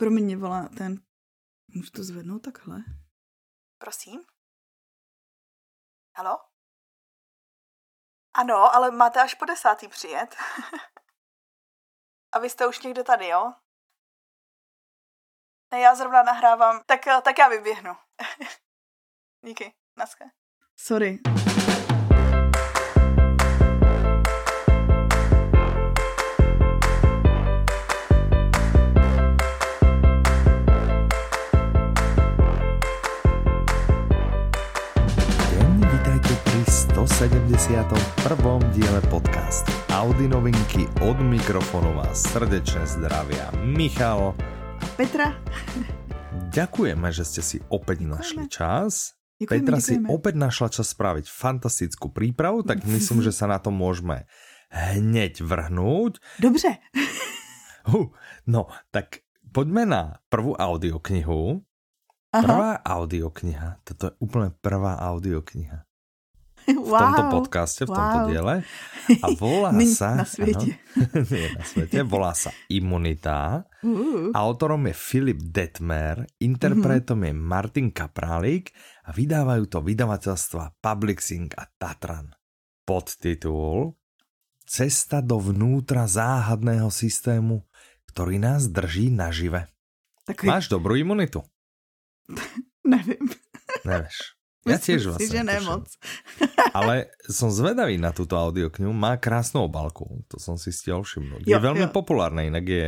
Pro mě volá ten... Můžu to zvednout takhle? Prosím? Halo? Ano, ale máte až po desátý přijet. A vy jste už někde tady, jo? Ne, já zrovna nahrávám. Tak, tak já vyběhnu. Díky. Naschle. Sorry. 171. diele podcastu Audi novinky od mikrofonu vás srdečne zdravia Michal. Petra. Ďakujeme, že ste si opäť Ďakujeme. našli čas. Ďakujeme, Petra si ďakujeme. opäť našla čas spraviť fantastickú prípravu, tak myslím, že sa na to môžeme hneď vrhnúť. Dobře. Hu, no, tak poďme na prvú audioknihu. Aha. Prvá audiokniha, toto je úplne prvá audiokniha v wow. tomto podcaste, v tomto wow. diele. A volá sa... na svete. Áno, nie na svete. Volá sa Imunita. Uh. Autorom je Filip Detmer, interpretom Mhm. je Martin Kaprálik a vydávajú to vydavateľstva Publixing a Tatran. Podtitul Cesta do vnútra záhadného systému, ktorý nás drží nažive. Takový, Máš dobrú imunitu? nevím. Nevieš. Ja tiež Myslím si, vlastne že ne netuším. moc. Ale som zvedavý na túto audioknihu. Má krásnu obálku. To som si stihol všimnúť. Jo, je veľmi jo. populárna, inak je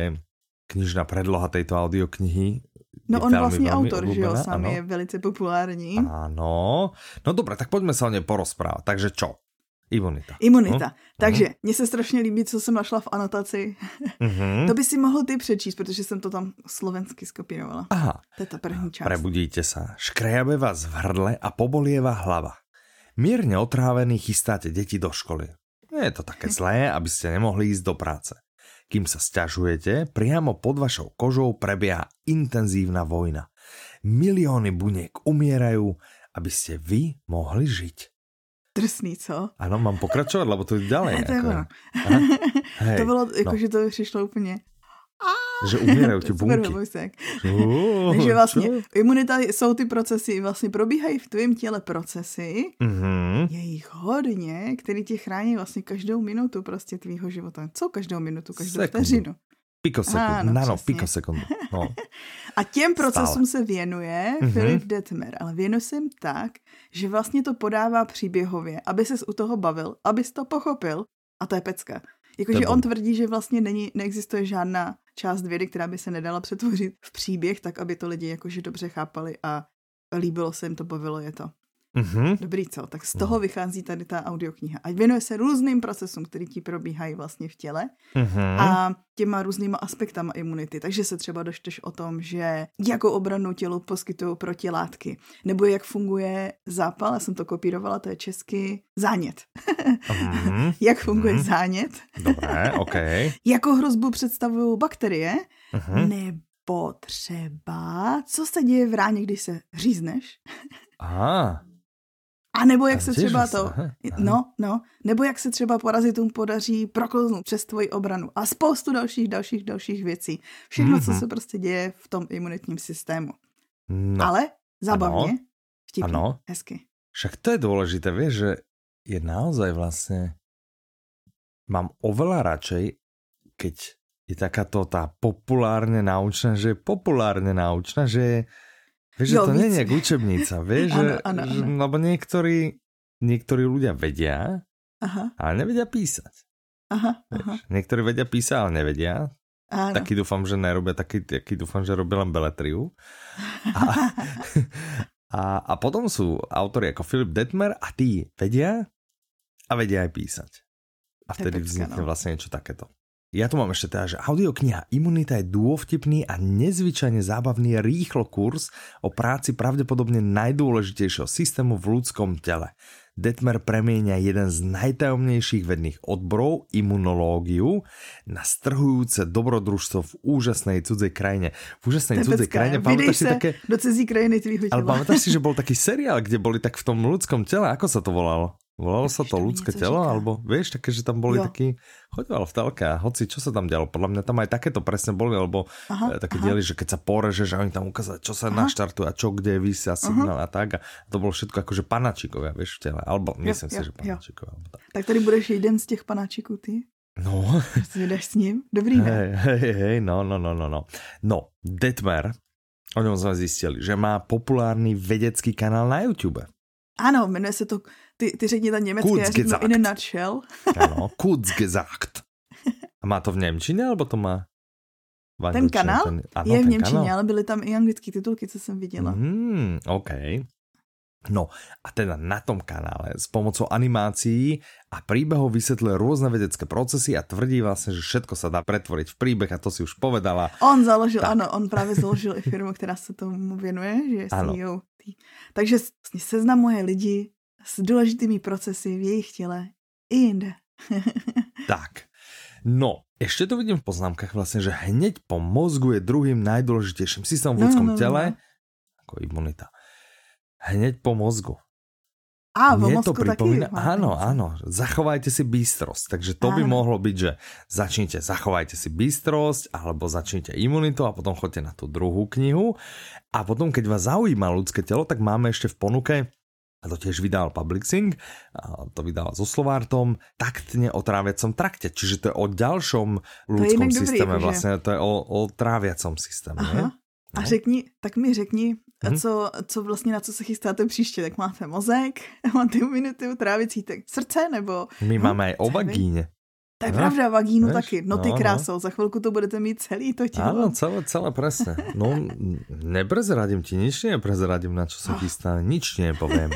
knižná predloha tejto audioknihy. No on veľmi, vlastně autor, že jo, sám áno. je velice populární. Áno. No dobré, tak poďme sa o nej porozprávať. Takže čo? Imunita. Imunita. Hm? Takže mně se strašně líbí, co jsem našla v anotaci. Mhm. To by si mohl ty přečíst, protože jsem to tam slovensky skopírovala. Aha. To je ta první část. Prebudíte sa, škriabe vás v hrdle a pobolieva hlava. Mierne otrávený chystáte deti do školy. Nie je to také zlé, aby ste nemohli ísť do práce. Kým sa sťažujete, priamo pod vašou kožou prebieha intenzívna vojna. Milióny buniek umierajú, aby ste vy mohli žiť. Drsný, co? Áno, mám pokračovať, lebo to je ďalej. Ne, to je ako- ono. Aha. Hej, to bylo, jako, no. že to přišlo úplně... že umierajú ti Super bunky. Takže vlastně čo? imunita jsou ty procesy, vlastně probíhají v tvém těle procesy, Mhm. je jich hodně, který tě chrání vlastně každou minutu prostě tvýho života. Co každou minutu, každou Sekundu. vteřinu. Pikosekundu, Áno, nano, přesně. pikosekundu. No. A těm procesům se věnuje Mhm. Filip Detmer, ale věnuje se jim tak, že vlastně to podává příběhově, aby ses u toho bavil, abys to pochopil a to je pecka. Jakože on tvrdí, že vlastně není, neexistuje žádná část vědy, která by se nedala přetvořit v příběh, tak aby to lidi jakože dobře chápali a líbilo se jim to, bavilo je to. Mhm. Dobrý co, tak z toho vychází tady ta audiokniha. A věnuje se různým procesům, který ti probíhají vlastně v těle Mhm. a těma různýma aspektama imunity. Takže se třeba dočteš o tom, že jakou obranu tělu poskytují protilátky, nebo jak funguje zápal, já jsem to kopírovala, to je česky, zánět. Mhm. jak funguje Mhm. zánět, Dobré, OK. jakou hrozbu představují bakterie, Mhm. nebo třeba, co se děje v ráně, když se řízneš, Aha. A nebo jak A se třeba vlastně, to, aha, aha. no, no, nebo jak se třeba parazitům podaří proklouznout přes tvoji obranu a spoustu dalších, dalších, dalších věcí. Všechno, co Mhm. se prostě děje v tom imunitním systému. No, Ale zábavně, Ano. vtipně, Ano. hezky. však to je dôležité, vieš, že je naozaj vlastne... Mám oveľa radšej, keď je takáto tá populárne naučná, že je populárne naučná, že je... Vieš, že Jo, to nie víc. je jak učebnica, vieš, že, áno, že, áno. lebo niektorí, niektorí ľudia vedia, Aha, ale nevedia písať. aha, aha. Vieš. Niektorí vedia písať, ale nevedia. Áno. Taký dúfam, že nerobia, taký, taký dúfam, že robia len beletriu. A, a, a potom sú autori ako Filip Detmer a tí vedia a vedia aj písať. A vtedy vznikne no. vlastne niečo takéto. Ja tu mám ešte teda, že audiokniha Imunita je dôvtipný a nezvyčajne zábavný rýchlo kurz o práci pravdepodobne najdôležitejšieho systému v ľudskom tele. Detmer premieňa jeden z najtajomnejších vedných odborov, imunológiu, na strhujúce dobrodružstvo v úžasnej cudzej krajine. V úžasnej je cudzej krajine, pamätáš si také... do cizí krajiny tvýho Ale pamätáš si, že bol taký seriál, kde boli tak v tom ľudskom tele, ako sa to volalo? Volalo sa to ľudské telo, říká. alebo vieš, také, že tam boli jo. takí, chodil v telke a hoci, čo sa tam dialo, podľa mňa tam aj takéto presne boli, alebo aha, také aha. diely, že keď sa poreže, že oni tam ukázali, čo sa aha. naštartuje a čo kde vysia signál aha. a tak a to bolo všetko akože panačikovia, vieš, v tele, alebo jo, myslím jo, si, že panačikovia. Tak. tak tady budeš jeden z těch panačiků, ty? No. Vydáš s ním? Dobrý, ne? Hej, hej, hej, no, no, no, no, no. No, Detmer, o něm jsme zjistili, že má populární vědecký kanál na YouTube. Ano, jmenuje se to, ty, ty řekni to německé, já řeknu in a nutshell. ano, Kurzgesagt. A má to v Němčině, alebo to má v Ten kanál ten, ano, je v Němčině, kanál. ale byly tam i anglické titulky, co jsem viděla. Hmm, OK. No a teda na tom kanále s pomocou animácií a príbehov vysvětluje různé vědecké procesy a tvrdí vlastně, že všetko sa dá pretvoriť v príbeh a to si už povedala. On založil, tak. ano, on právě založil i firmu, která se tomu věnuje, že je CEO. Takže vlastně seznamuje lidi s důležitými procesy v jejich těle i jinde. tak, no, ešte to vidím v poznámkach vlastně, že hneď po mozgu je druhým najdôležitejším systémom v no, ľudskom no, no, tele, no. ako imunita hneď po mozgu. A, Mne to pripomína, taky, áno, áno, zachovajte si bystrosť. Takže to áno. by mohlo byť, že začnite, zachovajte si bystrosť, alebo začnite imunitu a potom choďte na tú druhú knihu. A potom, keď vás zaujíma ľudské telo, tak máme ešte v ponuke a to tiež vydal Publixing, a to vydal so Slovártom, taktne o tráviacom trakte, čiže to je o ďalšom ľudskom systéme, dobrý, vlastne to je o, o tráviacom systéme. Aha. A no. řekni, tak mi řekni, hmm. co, co vlastně na co se chystáte příště. Tak máte mozek, máte imunitu, trávicí, tak srdce nebo... My hm, máme o vagíně. To je no, pravda, vagínu Víš? taky. No ty no, krásou, no. za chvilku to budete mít celý to tělo. Áno, celé, celé presne. No, neprezradím ti, nič neprezradím, na čo oh. chystá. Nič nepoviem.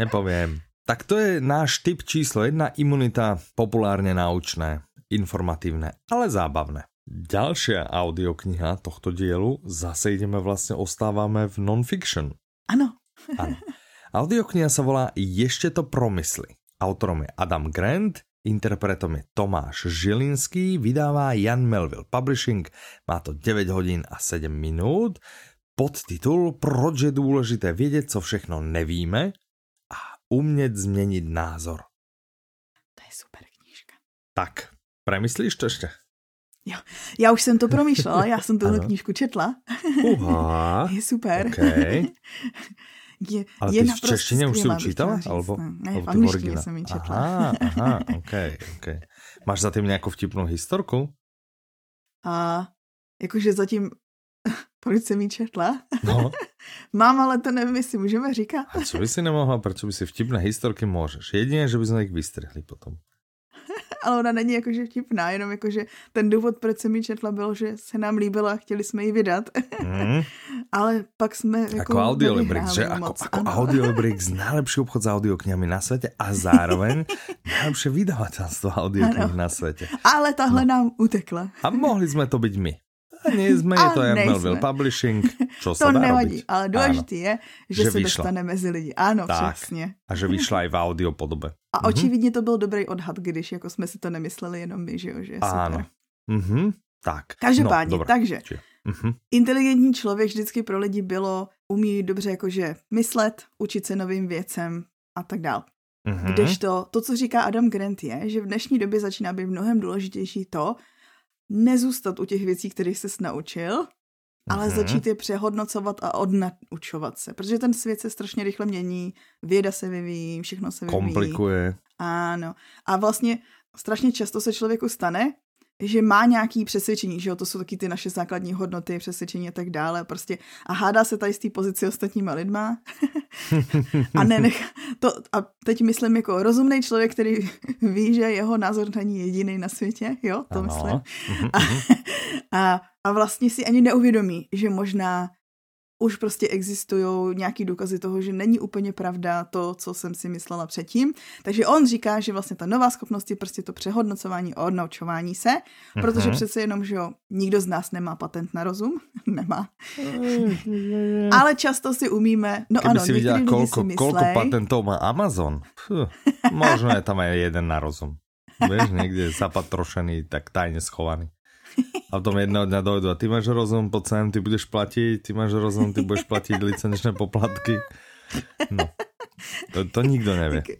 nepoviem. Tak to je náš typ číslo jedna, imunita, populárne naučné, informatívne, ale zábavné. Ďalšia audiokniha tohto dielu, zase ideme vlastne, ostávame v non-fiction. Ano. ano. Audiokniha sa volá Ešte to promysli. Autorom je Adam Grant, interpretom je Tomáš Žilinský, vydává Jan Melville Publishing, má to 9 hodín a 7 minút. Podtitul Proč je důležité vědět, co všechno nevíme a umět změnit názor. To je super knížka. Tak, premyslíš to ještě? Jo, já už jsem to promýšlela, já jsem tuhle knížku četla. Uha. je super. Okay. je, Ale je ty v češtině už si učítala? Alebo, ne, alebo v angličtině jsem ji četla. Aha, aha, okay, okay. Máš zatím nějakou vtipnou historku? A jakože zatím, proč jsem ji četla? No. Mám, ale to nevím, jestli můžeme říkat. A co by si nemohla, proč by si vtipné historky můžeš? Jedině, že by jsme jich vystrihli potom ale ona není jakože vtipná, jenom jakože ten důvod, proč jsem ji četla, byl, že se nám líbila a chtěli jsme ji vydat. Mm. ale pak jsme jako, jako audiolibrik, že? Ako, ako audiolibrik z najlepší obchod s audioknihami na světě a zároveň najlepšie vydavatelstvo audioknih na světě. Ale tahle no. nám utekla. A mohli jsme to být my. Nie sme, je to Melville Publishing, čo to sa dá nevadí, robiť. ale důležité je, že, že se vyšla. dostane mezi lidi. Ano, tak. přesně. A že vyšla i v audio podobe. A mm-hmm. očividně to byl dobrý odhad, když jako jsme si to nemysleli jenom my, že jo, že je super. Ano. Mm-hmm. Tak. Každopádně, no, takže mm-hmm. inteligentní člověk vždycky pro lidi bylo, umí dobře jakože myslet, učit se novým věcem a tak dál. Mm-hmm. Kdežto to, co říká Adam Grant je, že v dnešní době začíná být mnohem důležitější to, nezůstat u těch věcí, kterých se naučil, ale mm-hmm. začít je přehodnocovat a odnaučovat se, protože ten svět se strašně rychle mění, věda se vyvíjí, všechno se vyvíjí. Komplikuje. Ano. A vlastně strašně často se člověku stane, že má nějaký přesvědčení, že jo, to jsou taky ty naše základní hodnoty, přesvědčení a tak dále, prostě a hádá se tady z té pozici ostatníma lidma a nenech to, a teď myslím jako rozumný člověk, který ví, že jeho názor není jediný na světě, jo, to ano. myslím. Mhm, a, mhm. a, a vlastně si ani neuvědomí, že možná už prostě existují nějaký důkazy toho, že není úplně pravda to, co jsem si myslela předtím. Takže on říká, že vlastně ta nová schopnost je prostě to přehodnocování a odnaučování se, uh-huh. protože přece jenom, že jo, nikdo z nás nemá patent na rozum, nemá. Ale často si umíme, no Keby ano, si viděla, kolko, si kolko patentů má Amazon, Puh, možno je tam aj jeden na rozum. Vieš, někde zapatrošený, tak tajně schovaný. A v tom jedného dňa dojdu a ty máš rozum, poď sem, ty budeš platiť, ty máš rozum, ty budeš platiť licenčné poplatky. No, to, to nikdo nevie. Tak,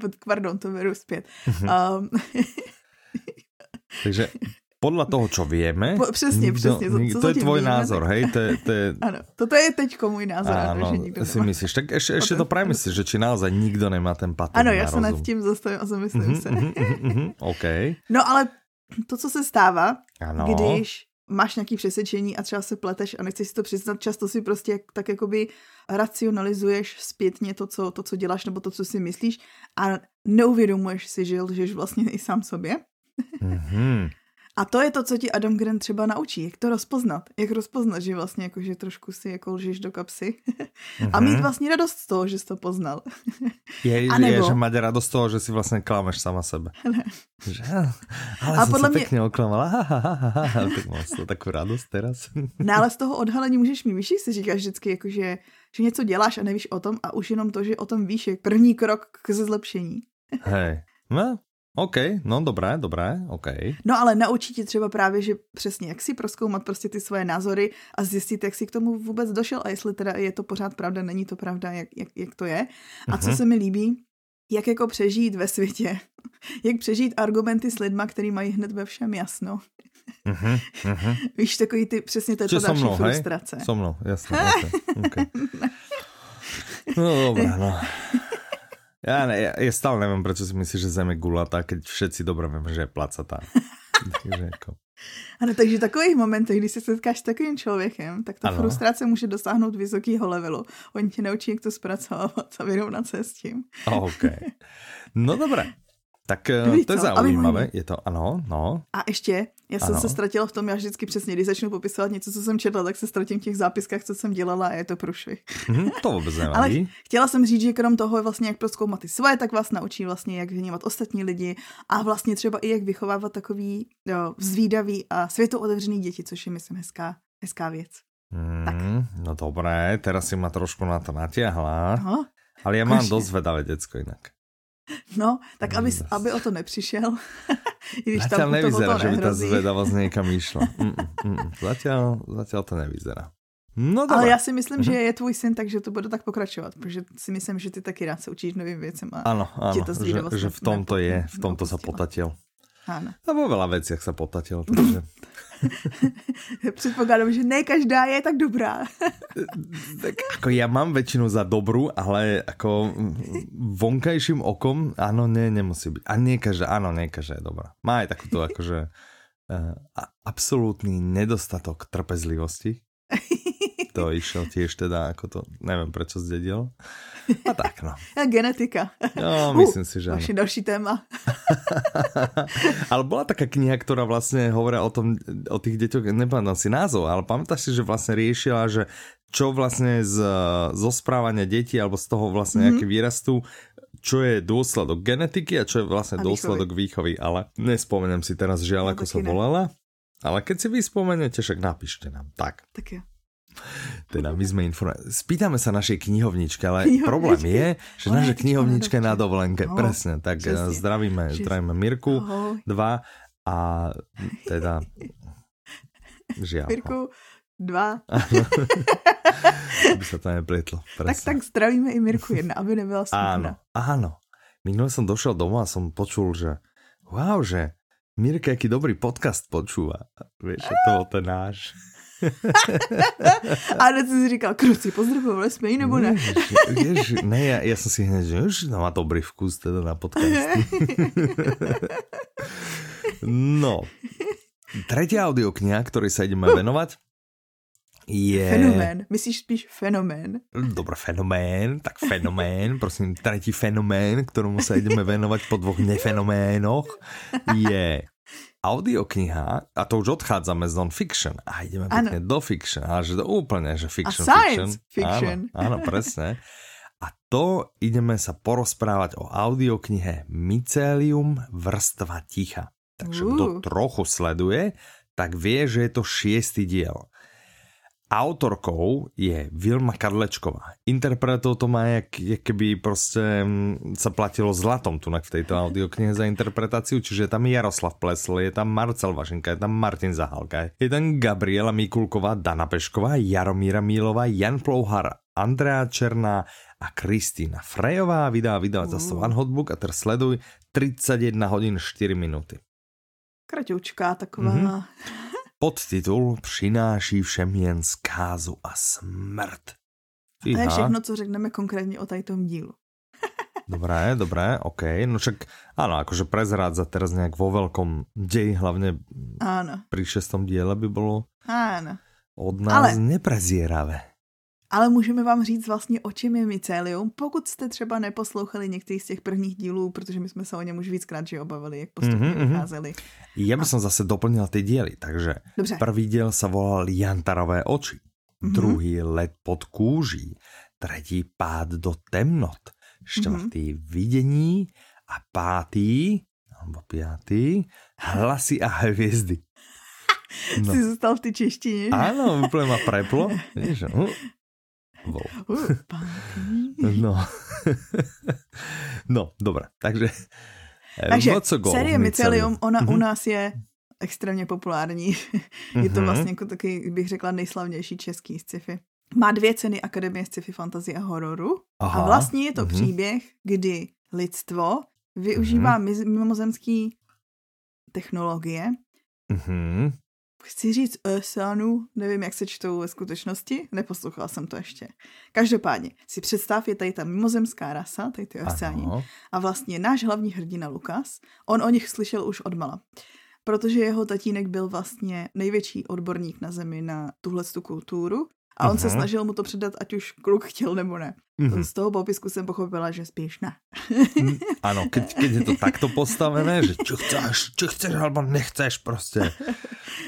tak, pardon, to beru zpět. Um, Takže podle toho, co víme, po, přesně, nikdo, přesně, to, nikdo, to je tvoj víme, názor, hej? To je, to je... Ano, toto je teďko můj názor. Ano, ano že nikdo si nemá. myslíš, tak ještě, ještě to premyslíš, že či naozaj nikdo nemá ten patent Ano, já se nad tím zastavím a zamyslím mm-hmm, se. Mm-hmm, mm-hmm, OK. No ale to, co se stává, ano. když máš nějaký přesvědčení a třeba se pleteš a nechceš si to přiznat, často si prostě tak jakoby racionalizuješ zpětně to co, to, co děláš nebo to, co si myslíš a neuvědomuješ si, že lžeš vlastně i sám sobě. Mm-hmm. A to je to, co ti Adam Grant třeba naučí, jak to rozpoznat. Jak rozpoznat, že vlastně jako, že trošku si jako lžeš do kapsy. Mm-hmm. a mít mhm. vlastně radost z toho, že jsi to poznal. je, a nebo... je, že máš radost z toho, že si vlastně klameš sama sebe. Ne. Že, ale a jsem podle se mě... pěkně oklamala. tak mám z toho takovou radost teraz. ne, ale z toho odhalení můžeš mít. Víš, si říkáš vždycky, jako, že, že něco děláš a nevíš o tom a už jenom to, že o tom víš, je první krok k zlepšení. Hej, no, OK, no dobré, dobré, OK. No ale naučí tě třeba právě, že přesně jak si proskoumat prostě ty svoje názory a zjistit, jak si k tomu vůbec došel a jestli teda je to pořád pravda, není to pravda, jak, jak, jak to je. A uh-huh. co mhm. se mi líbí, jak jako přežít ve světě, jak přežít argumenty s lidma, který mají hned ve všem jasno. Uh-huh, uh-huh. Víš, takový ty, přesně to je to další mnou, frustrace. Hej? So mnou, jasně, jasně. Okay. No dobré, no. Ja, ne, ja, ja stále neviem, prečo si myslíš, že Zem je gulatá, keď všetci dobre vieme, že je placatá. takže jako... Ano, takže v takových momentech, když se setkáš s takovým člověkem, tak ta ano. frustrace může dosáhnout vysokého levelu. Oni tě naučí, jak to zpracovávat a vyrovnat se s tím. OK. No dobré. Tak Víš to je zaujímavé, je to, ano, no. A ještě, já jsem ano. se ztratila v tom, já vždycky přesně, když začnu popisovat něco, co jsem četla, tak se ztratím v těch zápiskách, co jsem dělala a je to průšvih. Mm, to vůbec nevadí. Ale chtěla jsem říct, že krom toho vlastně, jak proskoumat ty svoje, tak vás naučí vlastně, jak vnímat ostatní lidi a vlastně třeba i jak vychovávat takový jo, zvídavý a světootevřený děti, což je, myslím, hezká, hezká věc. Mm, tak. No dobré, teraz si ma trošku na to natiahla. No, ale já mám dost vedavé děcko jinak. No, tak aby, aby o to nepřišel. I když tam nevyzerá, že by ta zvedavost někam išla. Mm, mm, mm. Zatiaľ, zatiaľ to nevyzerá. No. Ale já si myslím, že mhm. je tvůj syn, takže to bude tak pokračovat, protože si myslím, že ty taky rád se učíš novým věcem a ano, ano, to že, že v tomto je, v tomto se potatil. Ano. A vo veľa veciach sa potatil, takže... Předpokládám, že ne každá je tak dobrá. tak ako ja mám väčšinu za dobrú, ale ako vonkajším okom, áno, ne, nemusí byť. A nie každá, áno, nie každá je dobrá. Má aj takúto akože uh, absolútny nedostatok trpezlivosti. To išiel tiež teda, ako to, neviem prečo zdedil. A tak no. A genetika. No, myslím uh, si, že Vaši další téma. ale bola taká kniha, ktorá vlastne hovorila o tom, o tých deťoch, nepamätám si názov, ale pamätáš si, že vlastne riešila, že čo vlastne z, zo správania detí alebo z toho vlastne mm-hmm. aké výrastu čo je dôsledok genetiky a čo je vlastne a dôsledok výchovy, ale nespomenem si teraz žiaľ, no, ako sa volala. Ale keď si vy spomenete, však napíšte nám. Tak. Tak je. Teda my sme informovali. Spýtame sa našej knihovničke, ale knihovničke. problém je, že naša knihovnička je na dovolenke. Oh, Presne, tak přesně. zdravíme, Přesně. zdravíme Mirku, Ahoj. dva a teda žiaľ. Mirku, dva. aby sa to neplietlo. Presne. Tak, tak zdravíme i Mirku jedna, aby nebyla smutná. Áno, áno. Minule som došel domů a som počul, že wow, že Mirka, jaký dobrý podcast počúva. Vieš, to bol ten náš. a hned si říkal, kruci, pozdravovali jsme ji nebo ne? Jež, ne, já, já jsem si hned, že už no, má dobrý vkus teda na podcast. no, třetí audiokniha, který se ideme venovať, je... Fenomén. Myslíš spíš fenomén? Dobrý fenomén, tak fenomén, prosím, tretí fenomén, ktorému sa ideme venovať po dvoch nefenoménoch, je audiokniha, a to už odchádzame z non-fiction a ideme pekne do fiction, ale že to úplne, že fiction, a fiction. fiction. Áno, áno, presne. A to ideme sa porozprávať o audioknihe Mycelium vrstva ticha. Takže uh. kto trochu sleduje, tak vie, že je to šiestý diel. Autorkou je Vilma Kadlečková. Interpretov to má, jak, jak keby prostě mm, sa platilo zlatom tunak v tejto audioknihe za interpretáciu, čiže je tam Jaroslav Plesl, je tam Marcel Vašenka, je tam Martin Zahalka, je tam Gabriela Mikulková, Dana Pešková, Jaromíra Mílová, Jan Plouhar Andrea Černá a Kristýna Frejová. Vydá vydavateľstvo uh. One Hotbook a teraz sleduj 31 hodin 4 minuty. Kraťoučká taková. Mm-hmm. Podtitul Přináší všem jen zkázu a smrt. A to je všechno, co řekneme konkrétně o tom dílu. Dobré, dobré, OK. No však áno, akože prezrádza teraz nejak vo veľkom deji, hlavne áno. pri šestom diele by bolo áno. od nás Ale... neprezieravé. Ale můžeme vám říct vlastně, o čem je Mycelium, pokud jste třeba neposlouchali některý z těch prvních dílů, protože my jsme se o něm už víckrát že obavili, jak postupně mm-hmm. vycházeli. Já bych som zase doplnil ty díly, takže Dobře. prvý díl se volal Jantarové oči, mm-hmm. druhý Let pod kůží, tretí Pád do temnot, štvrtý mm-hmm. Vidění a pátý, alebo pátý, Hlasy a hvězdy. No. Jsi zůstal v té češtině. Ano, úplně má preplo. Víš, no. No. no, dobré. Takže, eh, Takže série Mycelium, ona mm-hmm. u nás je extrémně populární. je to mhm. vlastně jako taky, bych řekla, nejslavnější český sci-fi. Má dvě ceny Akademie sci-fi, fantasy a hororu. Aha. A vlastně je to mm-hmm. příběh, kdy lidstvo využívá mm-hmm. mimozemský technologie mm-hmm chci říct Ösanu, nevím, jak se čtou ve skutečnosti, neposlouchala jsem to ještě. Každopádně, si představ, je tady ta mimozemská rasa, tady ty Ösani, a vlastně náš hlavní hrdina Lukas, on o nich slyšel už odmala. Protože jeho tatínek byl vlastně největší odborník na zemi na tuhle kulturu a on uh-huh. se snažil mu to předat, ať už kluk chtěl nebo ne. Uh-huh. Z toho popisku jsem pochopila, že spíš ne. Mm, ano, keď, keď je to takto postavené, že či chceš, či chceš, alebo nechceš prostě.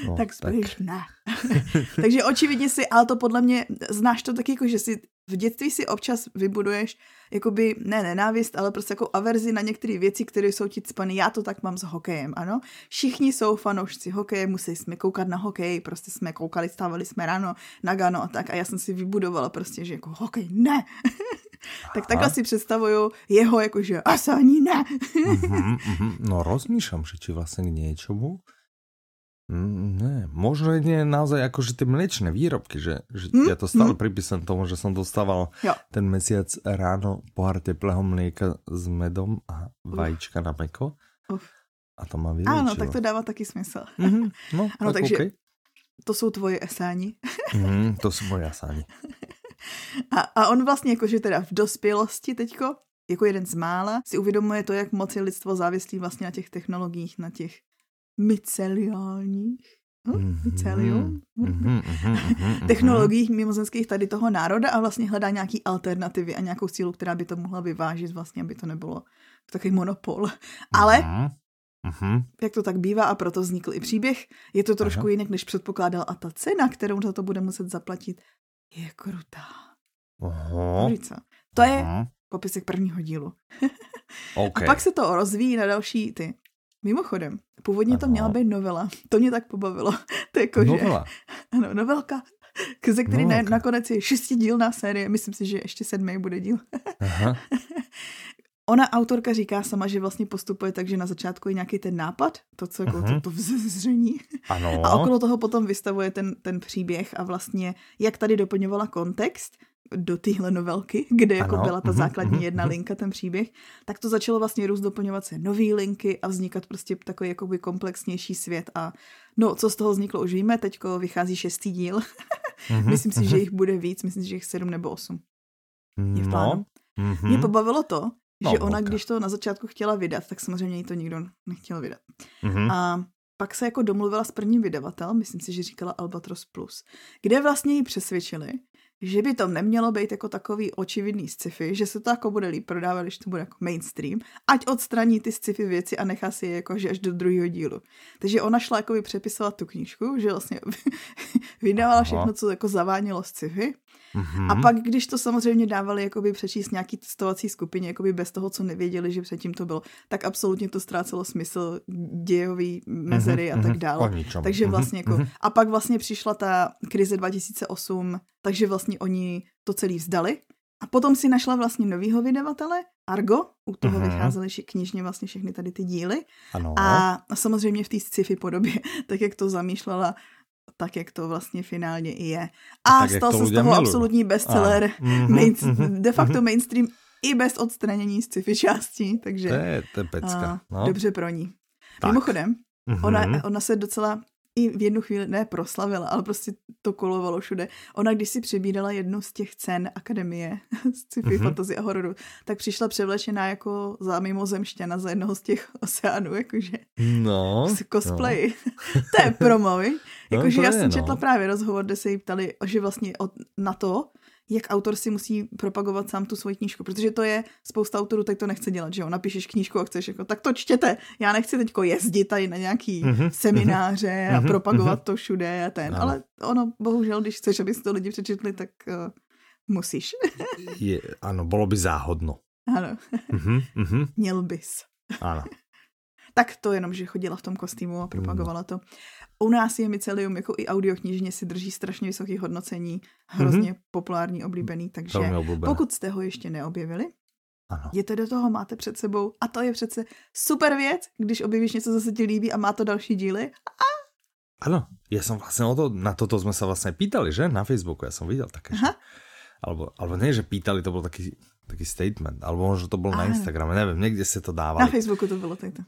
No, tak spíš tak. ne. Takže očividně si, ale to podle mě, znáš to taky, jako, že si v dětství si občas vybuduješ jakoby ne nenávist, ale prostě jako averzi na některé věci, které jsou ti cpané. Já to tak mám s hokejem, ano. Všichni jsou fanoušci hokeje, musí jsme koukat na hokej, prostě jsme koukali, stávali jsme ráno na Gano a tak a já jsem si vybudovala prostě, že jako hokej ne. tak takhle si představuju jeho jakože asi ani ne. mm-hmm, mm-hmm. No rozmýšlám, že či vlastně k něčemu ne, možno je naozaj akože tie mliečne výrobky, že, že mm, ja to stále mm. pripísam tomu, že som dostával jo. ten mesiac ráno pohár teplého mlieka s medom a vajíčka Uf. na meko. Uf. A to má vyliečilo. Áno, tak to dává taky smysl. Mm-hmm, no, ano, tak takže okay. to jsou tvoje esáni. mm, to jsou moje esáni. A, a on vlastně jakože teda v dospělosti teďko, jako jeden z mála, si uvědomuje to, jak moc je lidstvo závislý vlastně na těch technologiích, na těch myceliálních hm? mycelium mm-hmm, mm-hmm, technologiích mimozemských tady toho národa a vlastně hledá nějaký alternativy a nějakou sílu, která by to mohla vyvážit vlastně, aby to nebylo takový monopol. Ale jak to tak bývá a proto vznikl i příběh, je to trošku Aha. jinak, než předpokládal a ta cena, kterou za to bude muset zaplatit, je krutá. Aha. To je popisek prvního dílu. okay. A pak se to rozvíjí na další ty Mimochodem, původně ano. to měla být novela. To mě tak pobavilo. to je jako, novela. Že, ano, novelka, ze který ne, nakonec je šestidílná série. Myslím si, že ještě sedmý bude díl. Aha. Ona, autorka, říká sama, že vlastně postupuje tak, že na začátku je nějaký ten nápad, to, co jako uh-huh. to, to vzezření. Ano. A okolo toho potom vystavuje ten, ten příběh a vlastně, jak tady doplňovala kontext, do téhle novelky, kde jako ano, byla ta mhm, základní uh, jedna uh, linka, ten příběh, tak to začalo vlastně růst, doplňovat se nový linky a vznikat prostě takový jakoby komplexnější svět a no, co z toho vzniklo už víme, teďko vychází šestý díl. myslím si, že jich bude víc, myslím si, že jich sedm nebo osm. Je v no, plánu. No, Mě pobavilo to, no, že ona, okay. když to na začátku chtěla vydat, tak samozřejmě jí to nikdo nechtěl vydat. A pak se jako domluvila s prvním vydavatel, myslím si, že říkala Albatros Plus, kde vlastně ji přesvědčili, že by to nemělo být jako takový očividný sci-fi, že se to jako bude líp prodávat, když to bude jako mainstream, ať odstraní ty sci-fi věci a nechá si je jako že až do druhého dílu. Takže ona šla jako by přepisovat tu knížku, že vlastně vydávala všechno, co jako zavánělo sci-fi Mm-hmm. A pak, když to samozřejmě dávali jakoby přečíst nějaký testovací skupině, jakoby bez toho, co nevěděli, že předtím to bylo, tak absolutně to ztrácelo smysl dějový mezery mm-hmm. a tak mhm. dále. Takže mhm. vlastně jako, mm-hmm. a pak vlastně přišla ta krize 2008, takže vlastně oni to celý vzdali a potom si našla vlastně novýho vydavatele, Argo, u toho mm-hmm. vycházely knižně vlastně všechny tady ty díly. Ano. A samozřejmě v té sci-fi podobě, tak jak to zamýšlela, tak, jak to vlastně finálně i je. A, a stal se z toho milují. absolutní bestseller, mm-hmm, main, mm-hmm, de facto mm-hmm. mainstream i bez odstranění sci-fi částí, takže To je, to je pecka. No. dobře pro ní. Tak. Mimochodem, Mhm. ona, ona se docela i v jednu chvíli ne proslavila, ale prostě to kolovalo všude. Ona, když si přebírala jednu z těch cen Akademie z sci-fi, Mhm. mm-hmm. fantasy a hororu, tak přišla převlečená jako za mimozemšťana za jednoho z těch oceánů, jakože No. no, cosplay. to je promo? No, Jakože já jsem no. četla právě rozhovor, kde se jí ptali, že vlastně od, na to, jak autor si musí propagovat sám tu svoji knížku, protože to je, spousta autorů tak to nechce dělat, že jo, napíšeš knížku a chceš jako, tak to čtěte, já nechci teďko jezdit tady na nějaký Mhm, semináře a mhm, propagovat mhm. to všude a ten, Ano. ale ono, bohužel, když chceš, aby si to lidi přečetli, tak uh, musíš. Je, áno, bolo by záhodno. ano, Mhm, mhm, měl bys. áno. Tak to jenom, že chodila v tom kostýmu a propagovala to. U nás je Mycelium jako i audioknižně si drží strašně vysoké hodnocení, hrozně populární, oblíbený, takže pokud jste ho ještě neobjevili, Áno. jděte do toho, máte před sebou a to je přece super věc, když objevíš něco, co se ti líbí a má to další díly. Áno, ja som vlastne o to, na toto sme sa vlastne pýtali, že? Na Facebooku, ja som videl také, že... Aha. Alebo, alebo nie, že pýtali, to bol taký, taký statement, alebo možno to bol na Áno. Instagrame, neviem, niekde ste to Na dávali. Facebooku to bylo takto.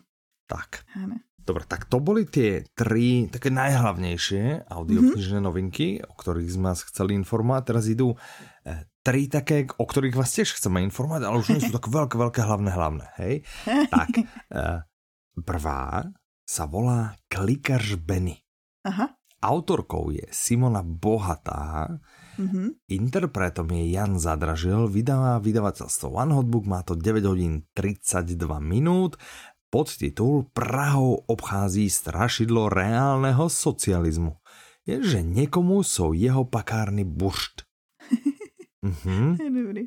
Tak, Ano. dobre, tak to boli tie tri také najhlavnejšie audioknižné Mhm. novinky, o ktorých sme vás chceli informovať. Teraz idú eh, tri také, o ktorých vás tiež chceme informovať, ale už nie sú tak veľké, veľké hlavné, hlavné, hej? Tak, eh, prvá sa volá Klikař Benny. Aha. Autorkou je Simona Bohatá, Mhm. interpretom je Jan Zadražil, vydává vydavateľstvo One Hotbook, má to 9 hodín 32 minút, podtitul Prahou obchází strašidlo reálneho socializmu. Jenže někomu jsou jeho pakárny buršt. Mhm. Je dobrý.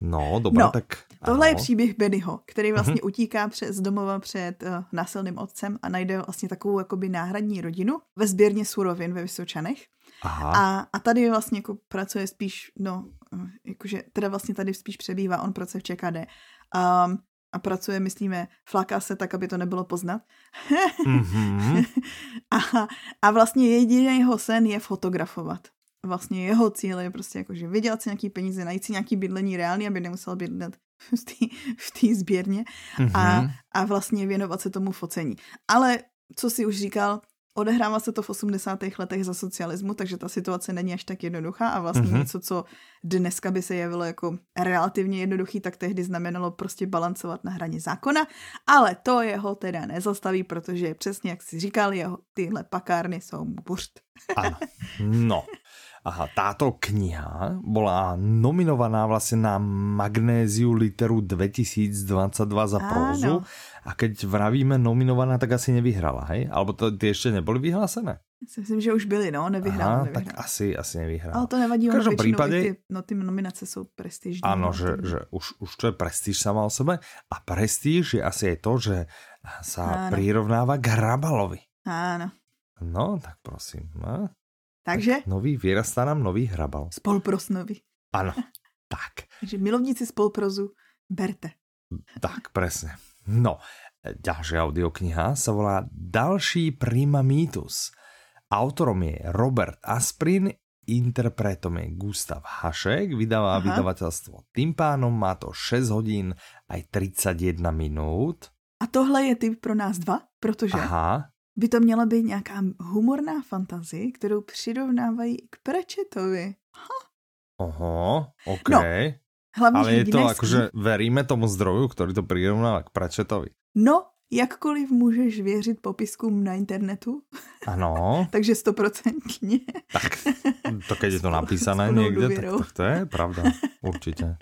No, dobrá, No, tak Tohle je ano. příběh Bennyho, který vlastně Mhm. utíká přes domova před uh, násilným otcem a najde vlastně takovou jakoby náhradní rodinu ve sběrně surovin ve Vysočanech. Aha, A, a tady vlastně jako pracuje spíš, no, eh, jakože teda vlastně tady spíš přebývá, on pracuje v ČKD. Um, a pracuje, myslíme, fláká se tak, aby to nebylo poznat. mhm. a, a vlastně jediný jeho sen je fotografovat. Vlastně jeho cíl je prostě jako, že vydělat si nějaký peníze, najít si nějaký bydlení reálný, aby nemusel bydlet v té sběrně a, Mhm. a vlastně věnovat se tomu focení. Ale co si už říkal, odehrává se to v 80. letech za socialismu, takže ta situace není až tak jednoduchá a vlastně Mhm. něco, co dneska by se jevilo jako relativně jednoduchý, tak tehdy znamenalo prostě balancovat na hraně zákona, ale to jeho teda nezastaví, protože přesně jak si říkal, jeho tyhle pakárny jsou mu burst. Áno. No. Aha, táto kniha bola nominovaná vlastne na Magnéziu literu 2022 za prózu. A keď vravíme nominovaná, tak asi nevyhrala, hej? Alebo to, ty ešte neboli vyhlásené? Myslím, že už byli, no, nevyhrál. Aha, nevyhrál. tak asi, asi nevyhrala. Ale to nevadí, ono většinou prípade- ty, no, ty nominace jsou prestižní. Áno, no, že, že už, už to je prestíž sama o sebe. A prestíž je asi aj to, že sa Áno. prirovnáva k Hrabalovi. Áno. No, tak prosím. No, Takže nový, vyrastá nám nový Hrabal. spolprosnovi. Áno, tak. Takže milovníci spolprozu, berte. Tak, presne. No, ďalšia audiokniha sa volá Další prima mýtus. Autorom je Robert Asprin, interpretom je Gustav Hašek, vydává Aha. vydavateľstvo Timpánom, má to 6 hodín aj 31 minút. A tohle je typ pro nás dva, protože Aha, by to měla být nějaká humorná fantazie, kterou přirovnávají k Pratchettovi. oho, OK. No, Hlavně Ale je to akože veríme tomu zdroju, ktorý to prirovnáva k Pratchettovi. No, jakkoliv můžeš věřit popiskům na internetu, Ano, takže stoprocentně. tak to keď je to napísané niekde, tak, tak to je pravda, určitě.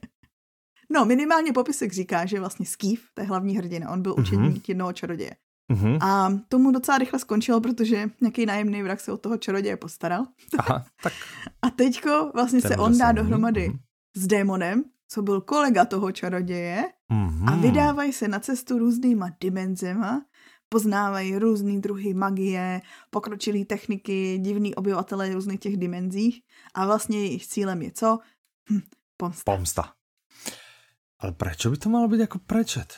No, minimálně popisek říká, že vlastně Skýv, to je hlavní hrdina, on byl Mhm. učeník jednoho čaroděje. Mhm. A tomu docela rychle skončilo, protože nějaký nájemný vrak se o toho čaroděje postaral. Aha, tak A teďko vlastně Ten se on dá dohromady Mhm. s démonem, co byl kolega toho čaroděje Mhm. a vydávají se na cestu různýma dimenzema, poznávají různý druhy magie, pokročilé techniky, divný obyvatele různých těch dimenzích a vlastně jejich cílem je co? Hm, pomsta. Pomsta. Ale prečo by to malo byť ako prečet?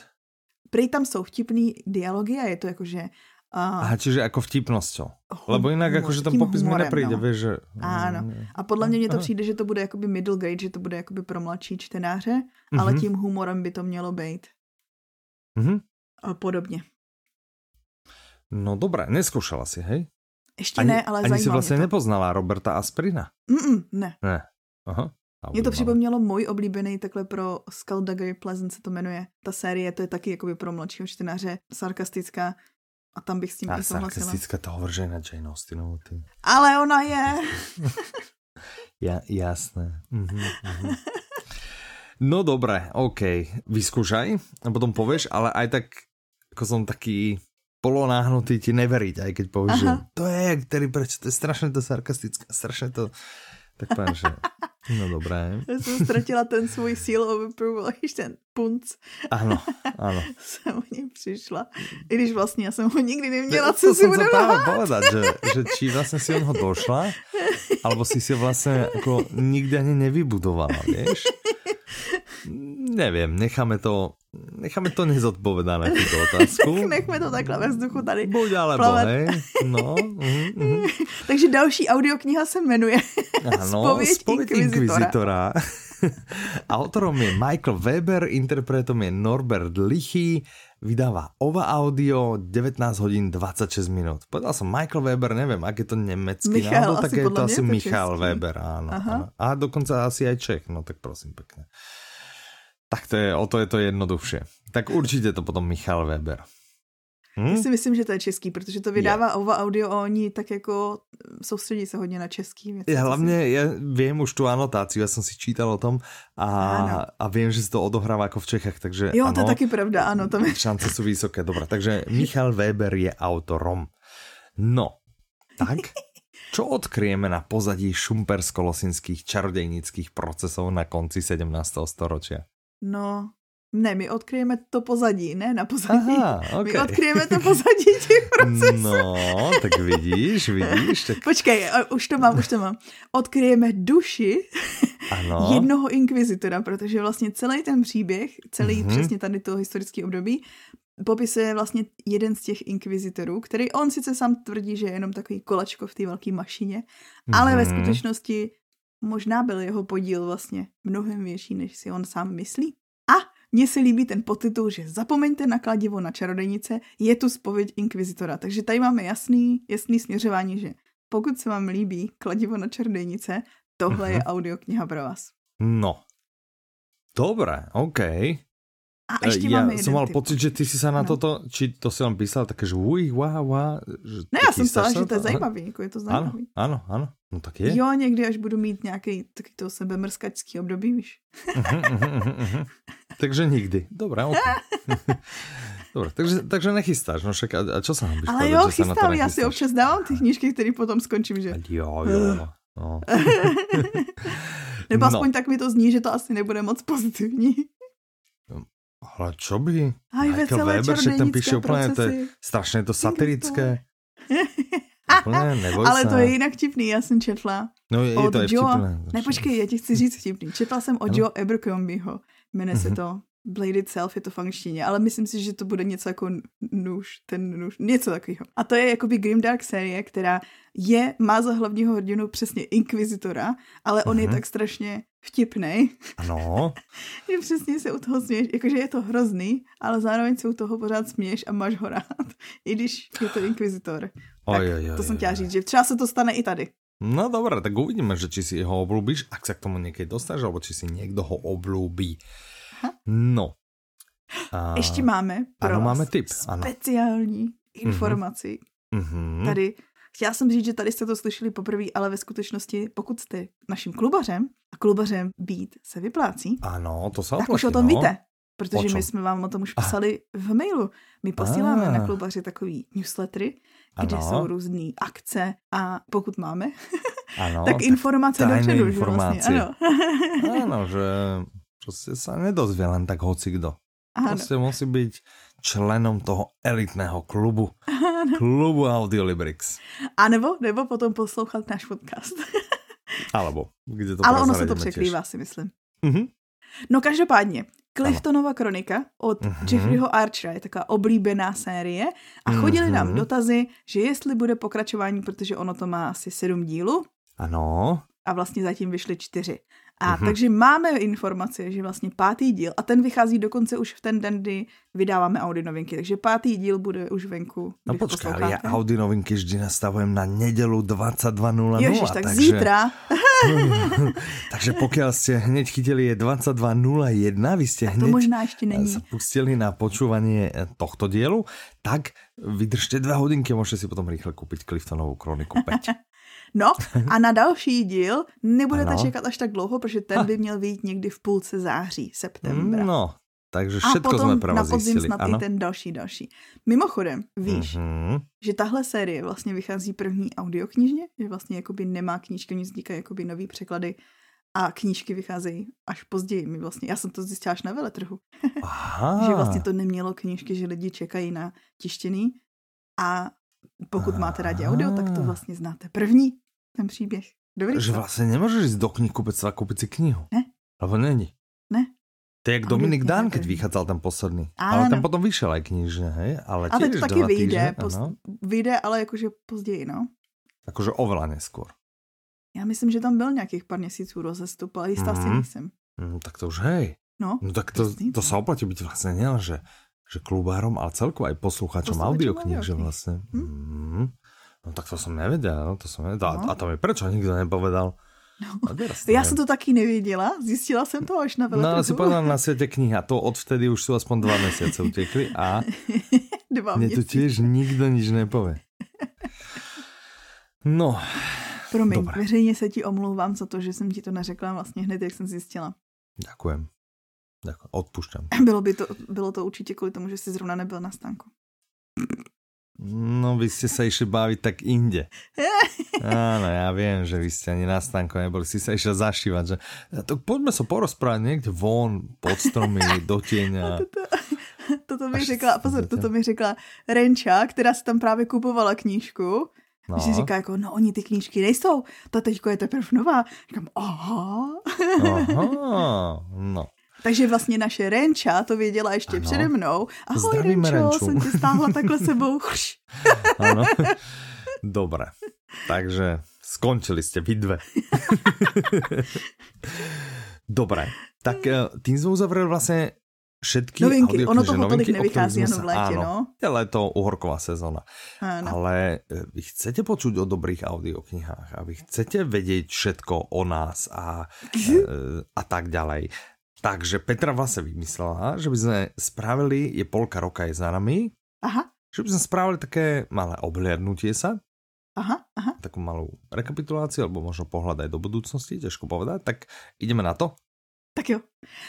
Prej tam jsou vtipný dialogy a je to jakože A... Aha, čiže jako vtipnosťou. Lebo jinak humor, jakože ten popis mi humorem, nepríde, no. vieš, že... Ano. A podle mě mně to přijde, že to bude jakoby middle grade, že to bude jakoby pro mladší čtenáře, ale Mhm. tím humorem by to mělo být. Mhm. A podobně. No dobré, neskúšala si, hej? Ještě ne, ale ani si vlastně mě to. nepoznala Roberta Asprina. Mm-mm, ne. Ne. Aha. Mě to připomnělo můj oblíbený takhle pro Skullduggery Pleasant se to jmenuje. Ta série, to je taky jakoby pro mladšího čtenáře sarkastická a tam bych s tím A i souhlasila. sarkastická to je na Jane Austenovou. Ty. Ale ona je. Ja, jasné. Mhm, mhm. No dobré, OK. Vyskúšaj a potom povieš, ale aj tak, ako som taký polonáhnutý ti neveriť, aj keď povieš, že to je, ktorý prečo, to je strašne to sarkastické, strašne to, tak poviem, že no dobré. Já jsem ztratila ten svůj seal of approval, když ten punc Áno, áno. jsem o něj přišla. I když vlastně já jsem ho nikdy neměla, to co si som budu práve lhát. povedať, že, že či vlastne si od ho došla, alebo si si vlastne ako nikdy ani nevybudovala, vieš? Neviem, necháme to, necháme to nezodpovedané, túto otázku. Nechme to takhle ve vzduchu tady. Buď plavat. hej. No, mhm, mhm. Takže další audiokniha se jmenuje Áno, Spověď Spověď inkvizitora. inkvizitora. Autorom je Michael Weber, interpretom je Norbert Lichy, vydává Ova Audio, 19 hodín 26 minút. Povedal som Michael Weber, neviem, ak je to nemecký Michal, názov, tak je to asi Michal český. Weber, áno, Aha. áno. A dokonca asi aj Čech, no tak prosím pekne. Tak to je, o to je to jednoduchšie. Tak určite to potom Michal Weber. Hm? Já si myslím, že to je český, protože to vydává Ova Audio a oni tak jako soustředí se hodně na český věci. Co hlavne, si- ja viem už tú anotáciu, ja som si čítal o tom a, a viem, že sa to odohráva ako v Čechách, takže Jo, áno, to je taky pravda, ano, to je... šance sú vysoké. Dobre, takže Michal Weber je autorom. No, tak, čo odkryjeme na pozadí šumpersko-losinských čarodejnických procesov na konci 17. storočia? No, ne, my odkryjeme to pozadí, ne na pozadí. Aha, My okay. odkryjeme to pozadí těch procesů. No, tak vidíš, vidíš, tak Počkej, už to mám, už to mám. Odkryjeme duši ano. jednoho inkvizitora, protože vlastně celý ten příběh, celý Mhm. mm-hmm. přesně tady to historické období, popisuje vlastně jeden z těch inkvizitorů, který on sice sám tvrdí, že je jenom takový kolačko v té velké mašině, ale ve Mhm. skutečnosti možná byl jeho podíl vlastně mnohem větší, než si on sám myslí. A mně se líbí ten podtitul, že zapomeňte na kladivo na čarodejnice, je tu spověď inkvizitora. Takže tady máme jasný, jasný směřování, že pokud se vám líbí kladivo na čarodejnice, tohle Mhm. je audiokniha pro vás. No. Dobre, OK. A ještě E, ja máme jeden som mal typ. pocit, že ty si sa na No. toto, či to si len písal také, že uj, wow, wow. Že Ne, já jsem psala, sa že to je zajímavý, jako je to zajímavý. áno, áno. No tak je. Jo, někdy, až budu mít nějaký taky to sebemrskačský období, víš. Mhm, mhm, mhm, takže nikdy. Dobre, OK. Dobre, takže, takže nechystáš. No však, a, a čo sa nám byš Ale povedať, jo, že chystám, já si občas dávám ty knížky, které potom skončím, že... Jo, jo. No. Nebo No. aspoň tak mi to zní, že to asi nebude moc pozitivní. Ale čo by? Aj Michael Weber, však ten píše úplne, to je strašne to satirické. Úplne, neboj Ale to je jinak vtipný, já jsem četla No je, je to Joe, vtipné. ne počkej, já ti chci říct vtipný. Četla jsem od. Joe Abercrombieho, jmenuje se Mhm. to Blade Itself, je to v angličtině, ale myslím si, že to bude něco jako nůž, ten nůž, něco takového. A to je jakoby Grimdark série, která je, má za hlavního hrdinu přesně Inkvizitora, ale on je Mhm. tak strašně vtipnej, Ano, že přesně se u toho směješ, jakože je to hrozný, ale zároveň se u toho pořád směješ a máš ho rád, i když je to Inkvizitor. Tak Oj, oj, oj, to jsem chtěla říct, že třeba se to stane i tady. No dobré, tak uvidíme, že či si ho oblúbíš, ak sa k tomu niekedy dostaneš, alebo či si niekto ho oblúbí. Aha. No. A... Ještě máme pro ano, máme tip, ano. speciální informaci. Mhm. Tady, chtěla jsem říct, že tady jste to slyšeli poprvé, ale ve skutečnosti, pokud jste naším klubařem, a klubařem být se vyplácí, Ano, to sa tak oplatí, už o tom no. víte. Protože my jsme vám o tom už psali v mailu. My posíláme Ah. na klubaři takový newslettery, kde Ano. jsou různé akce a pokud máme, Ano, tak informace dopředu, že informácie. vlastně, ano. Áno, že proste sa nedozvie len tak hocikdo. ano. Proste musí byť členom toho elitného klubu. Klubu Audiolibrix. A nebo, nebo potom poslouchat náš podcast. Alebo, kde to ale ono se to překrývá, si myslím. Mhm. No každopádně, Cliftonova kronika od mm-hmm. Jeffreyho Archera je taková oblíbená série a chodili mm-hmm. nám dotazy, že jestli bude pokračování, protože ono to má asi sedm dílů. Ano. A vlastně zatím vyšly čtyři. A mm-hmm. takže máme informace, že vlastně pátý díl, a ten vychází dokonce už v ten den, kdy vydáváme Audi novinky, takže pátý díl bude už venku. No počkej, ale já Audi novinky vždy nastavujem na nedělu 22.00. Ježiš, tak takže... zítra. takže pokud jste hned chytili je 22.01, vy jste hned možná ještě není. se pustili na počúvanie tohto dielu, tak vydržte dvě hodinky, můžete si potom rychle koupit Cliftonovou kroniku 5. No a na další díl nebudete ano. čekat až tak dlouho, protože ten by měl vyjít někdy v půlce září, septembra. No, takže všetko a potom jsme na podzim snad ano. i ten další, další. Mimochodem, víš, mm-hmm. že tahle série vlastně vychází první audioknižně, že vlastně jakoby nemá knížky, nic vznikají jakoby nový překlady a knížky vycházejí až později. My vlastně, já jsem to zjistila až na veletrhu. že vlastně to nemělo knížky, že lidi čekají na tištěný a pokud máte rádi audio, tak to vlastně znáte první, ten příběh. Dobrý. Že vlastně nemůžeš jít do knihkupectva a koupit si knihu. Ne. Alebo není. Ne. To je jak Dominik Dán, keď vycházel ten posledný. Ano. Ale ten potom vyšel aj knižně, hej? Ale, ale to taky vyjde, vyjde, ale jakože později, no. Jakože oveľa neskôr. Já myslím, že tam byl nějakých pár měsíců rozestup, ale jistá mm -hmm. si mhm. nejsem. Mm, tak to už hej. No, no tak to, to sa oplatí byť vlastne nielen, že že klubárom, ale celkovo aj poslucháčom audiokníh, že vlastne. Hm? Mm, no tak to som nevedel, to som nevedel. No. A to mi prečo nikto nepovedal? No. Já jsem to taky nevěděla, zjistila jsem to až na veletrhu. No ale si povedala na světě kniha, to odvtedy už jsou aspoň dva měsíce utekli a mně to tiež nikdo nič nepovie. No, Promiň, Dobre. veřejně se ti omlouvám za to, že jsem ti to neřekla vlastně hned, jak jsem zjistila. Ďakujem. Odpušťám. Bylo, by to, bylo to určitě kvůli tomu, že jsi zrovna nebyl na stánku. No, vy ste sa išli baviť tak inde. Áno, ja viem, že vy ste ani na stánku neboli, si sa išli zašívať, že to poďme sa porozprávať niekde von, pod stromy, do tieňa. Toto, toto mi řekla, pozor, toto mi řekla Renča, která si tam právě kupovala knížku. No. Že říká jako, no oni ty knížky nejsou, to teďko je teprve nová. Říkám, aha. aha, no. Takže vlastně naše Renča to věděla ještě ano. přede mnou. Ahoj Zdravím, Renčo, Renču. jsem tě stáhla takhle sebou. ano. Dobré. Takže skončili jste vy dve. Dobré. Tak eh, tým jsme uzavřeli vlastně všetky novinky, ono toho novinky, tolik nevychází jenom v létě, no. Je leto, uhorková sezóna. Áno. Ale eh, vy chcete počuť o dobrých audioknihách a vy chcete vedieť všetko o nás a, eh, a tak ďalej. Takže Petra vlastne vymyslela, že by sme spravili, je polka roka je za nami, aha. že by sme spravili také malé obhliadnutie sa, aha, aha. takú malú rekapituláciu, alebo možno pohľad aj do budúcnosti, těžko povedať, tak ideme na to? Tak jo.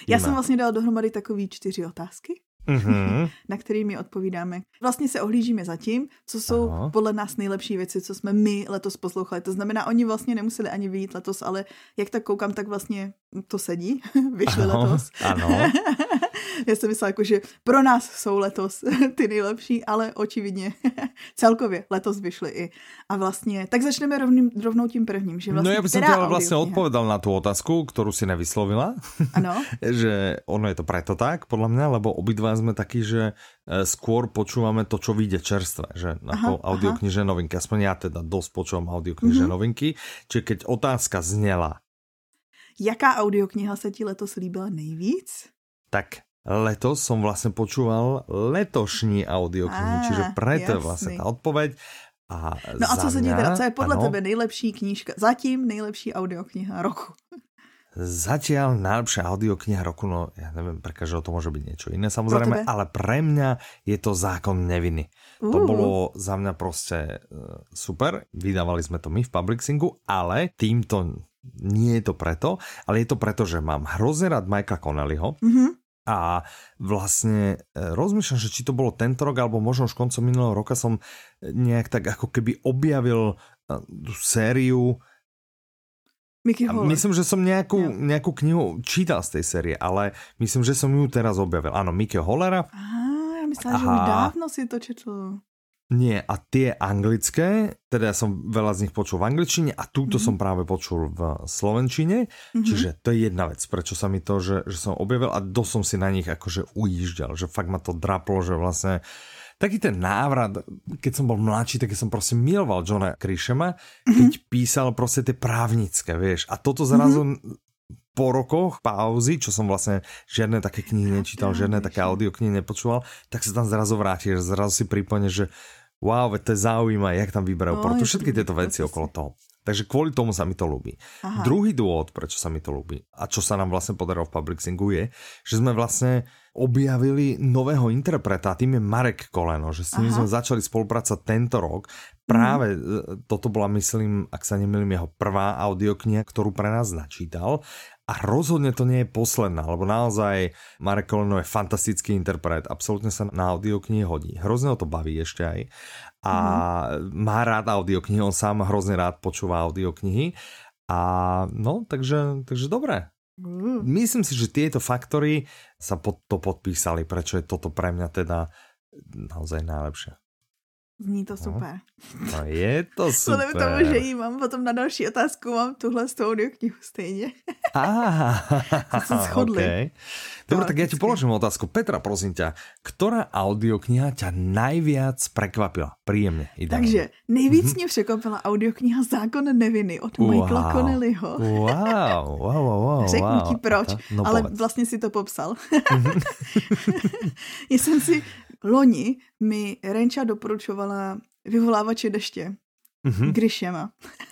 Já jsem vlastně dala dohromady takový čtyři otázky mm-hmm. na kterými odpovídáme. Vlastně se ohlížíme za tím, co jsou Aha. podle nás nejlepší věci, co jsme my letos poslouchali. To znamená, oni vlastně nemuseli ani vyjít letos, ale jak tak koukám, tak vlastně to sedí. Vyšli ano, letos. Ano. Já jsem myslela, jako, že pro nás jsou letos ty nejlepší, ale očividně celkově letos vyšly i. A vlastně, tak začneme rovným, rovnou tím prvním. Že vlastně, no já bych ale vlastně odpovedal na tu otázku, kterou si nevyslovila. Ano. že ono je to preto tak, podle mě, lebo obidva jsme taky, že e, skôr počúvame to, čo vyjde čerstvé, že ako audioknižné novinky. Aspoň ja teda dosť počúvam audioknižné mm -hmm. novinky. Čiže keď otázka zněla. Jaká audiokniha se ti letos líbila nejvíc? Tak letos som vlastne počúval letošní audioknihy, čiže preto je vlastne tá odpoveď. A no a co se ti teda, co je podle ano, tebe nejlepší knížka, zatím nejlepší audiokniha roku? Zatiaľ najlepšia audiokniha roku, no ja neviem, pre každého to môže byť niečo iné samozrejme, ale pre mňa je to Zákon neviny. Uh. To bolo za mňa proste uh, super, vydávali sme to my v Publixingu, ale týmto nie je to preto, ale je to preto, že mám hrozne rád Mikea Connellyho. -huh a vlastne e, rozmýšľam, že či to bolo tento rok, alebo možno už koncom minulého roka som nejak tak ako keby objavil e, tú sériu Mickey myslím, že som nejakú, nejakú knihu čítal z tej série, ale myslím, že som ju teraz objavil. Áno, Mickey Hollera. Aha, ja myslela, že už dávno si to četl. Nie, a tie anglické, teda ja som veľa z nich počul v angličtine a túto mm-hmm. som práve počul v slovenčine, mm-hmm. čiže to je jedna vec, prečo sa mi to, že, že som objavil a dosť som si na nich akože ujížďal, že fakt ma to draplo, že vlastne taký ten návrat, keď som bol mladší, tak som prostě miloval Johna Krishema, keď mm-hmm. písal prostě tie právnické, vieš. A toto zrazu mm-hmm po rokoch pauzy, čo som vlastne žiadne také knihy nečítal, žiadne také audioknihy nepočúval, tak sa tam zrazu vrátiš, zrazu si pripomne, že wow, to je zaujímavé, jak tam vyberajú no, portu, všetky tieto veci okolo toho. Takže kvôli tomu sa mi to ľúbi. Aha. Druhý dôvod, prečo sa mi to ľúbi a čo sa nám vlastne podarilo v Publixingu je, že sme vlastne objavili nového interpreta, tým je Marek Koleno, že s ním Aha. sme začali spolupracovať tento rok. Práve mm. toto bola, myslím, ak sa nemýlim, jeho prvá audiokniha, ktorú pre nás načítal a rozhodne to nie je posledná, lebo naozaj Marek Koleno je fantastický interpret, absolútne sa na audioknihy hodí. Hrozne ho to baví ešte aj. A mm. má rád audioknihy, on sám hrozne rád počúva audioknihy. A no, takže, takže dobré. Mm. Myslím si, že tieto faktory sa pod to podpísali, prečo je toto pre mňa teda naozaj najlepšie. Zní to no. super. No, je to super. Vzhledem tomu, že jí mám potom na další otázku, mám tuhle z audioknihu stejně. Ah, se shodli. Okay. Dobre, tak ja ti položím otázku. Petra, prosím ťa, ktorá audiokniha ťa najviac prekvapila? Príjemne, ideálne. Takže nejvíc mm-hmm. mě překvapila audiokniha Zákon neviny od wow. Michaela Connellyho. Wow, wow, wow, wow. Řeknu wow. ti proč, no, ale povedz. vlastně si to popsal. Mm-hmm. Já jsem si loni mi Renča doporučovala vyvolávače deště mm-hmm. Grishema.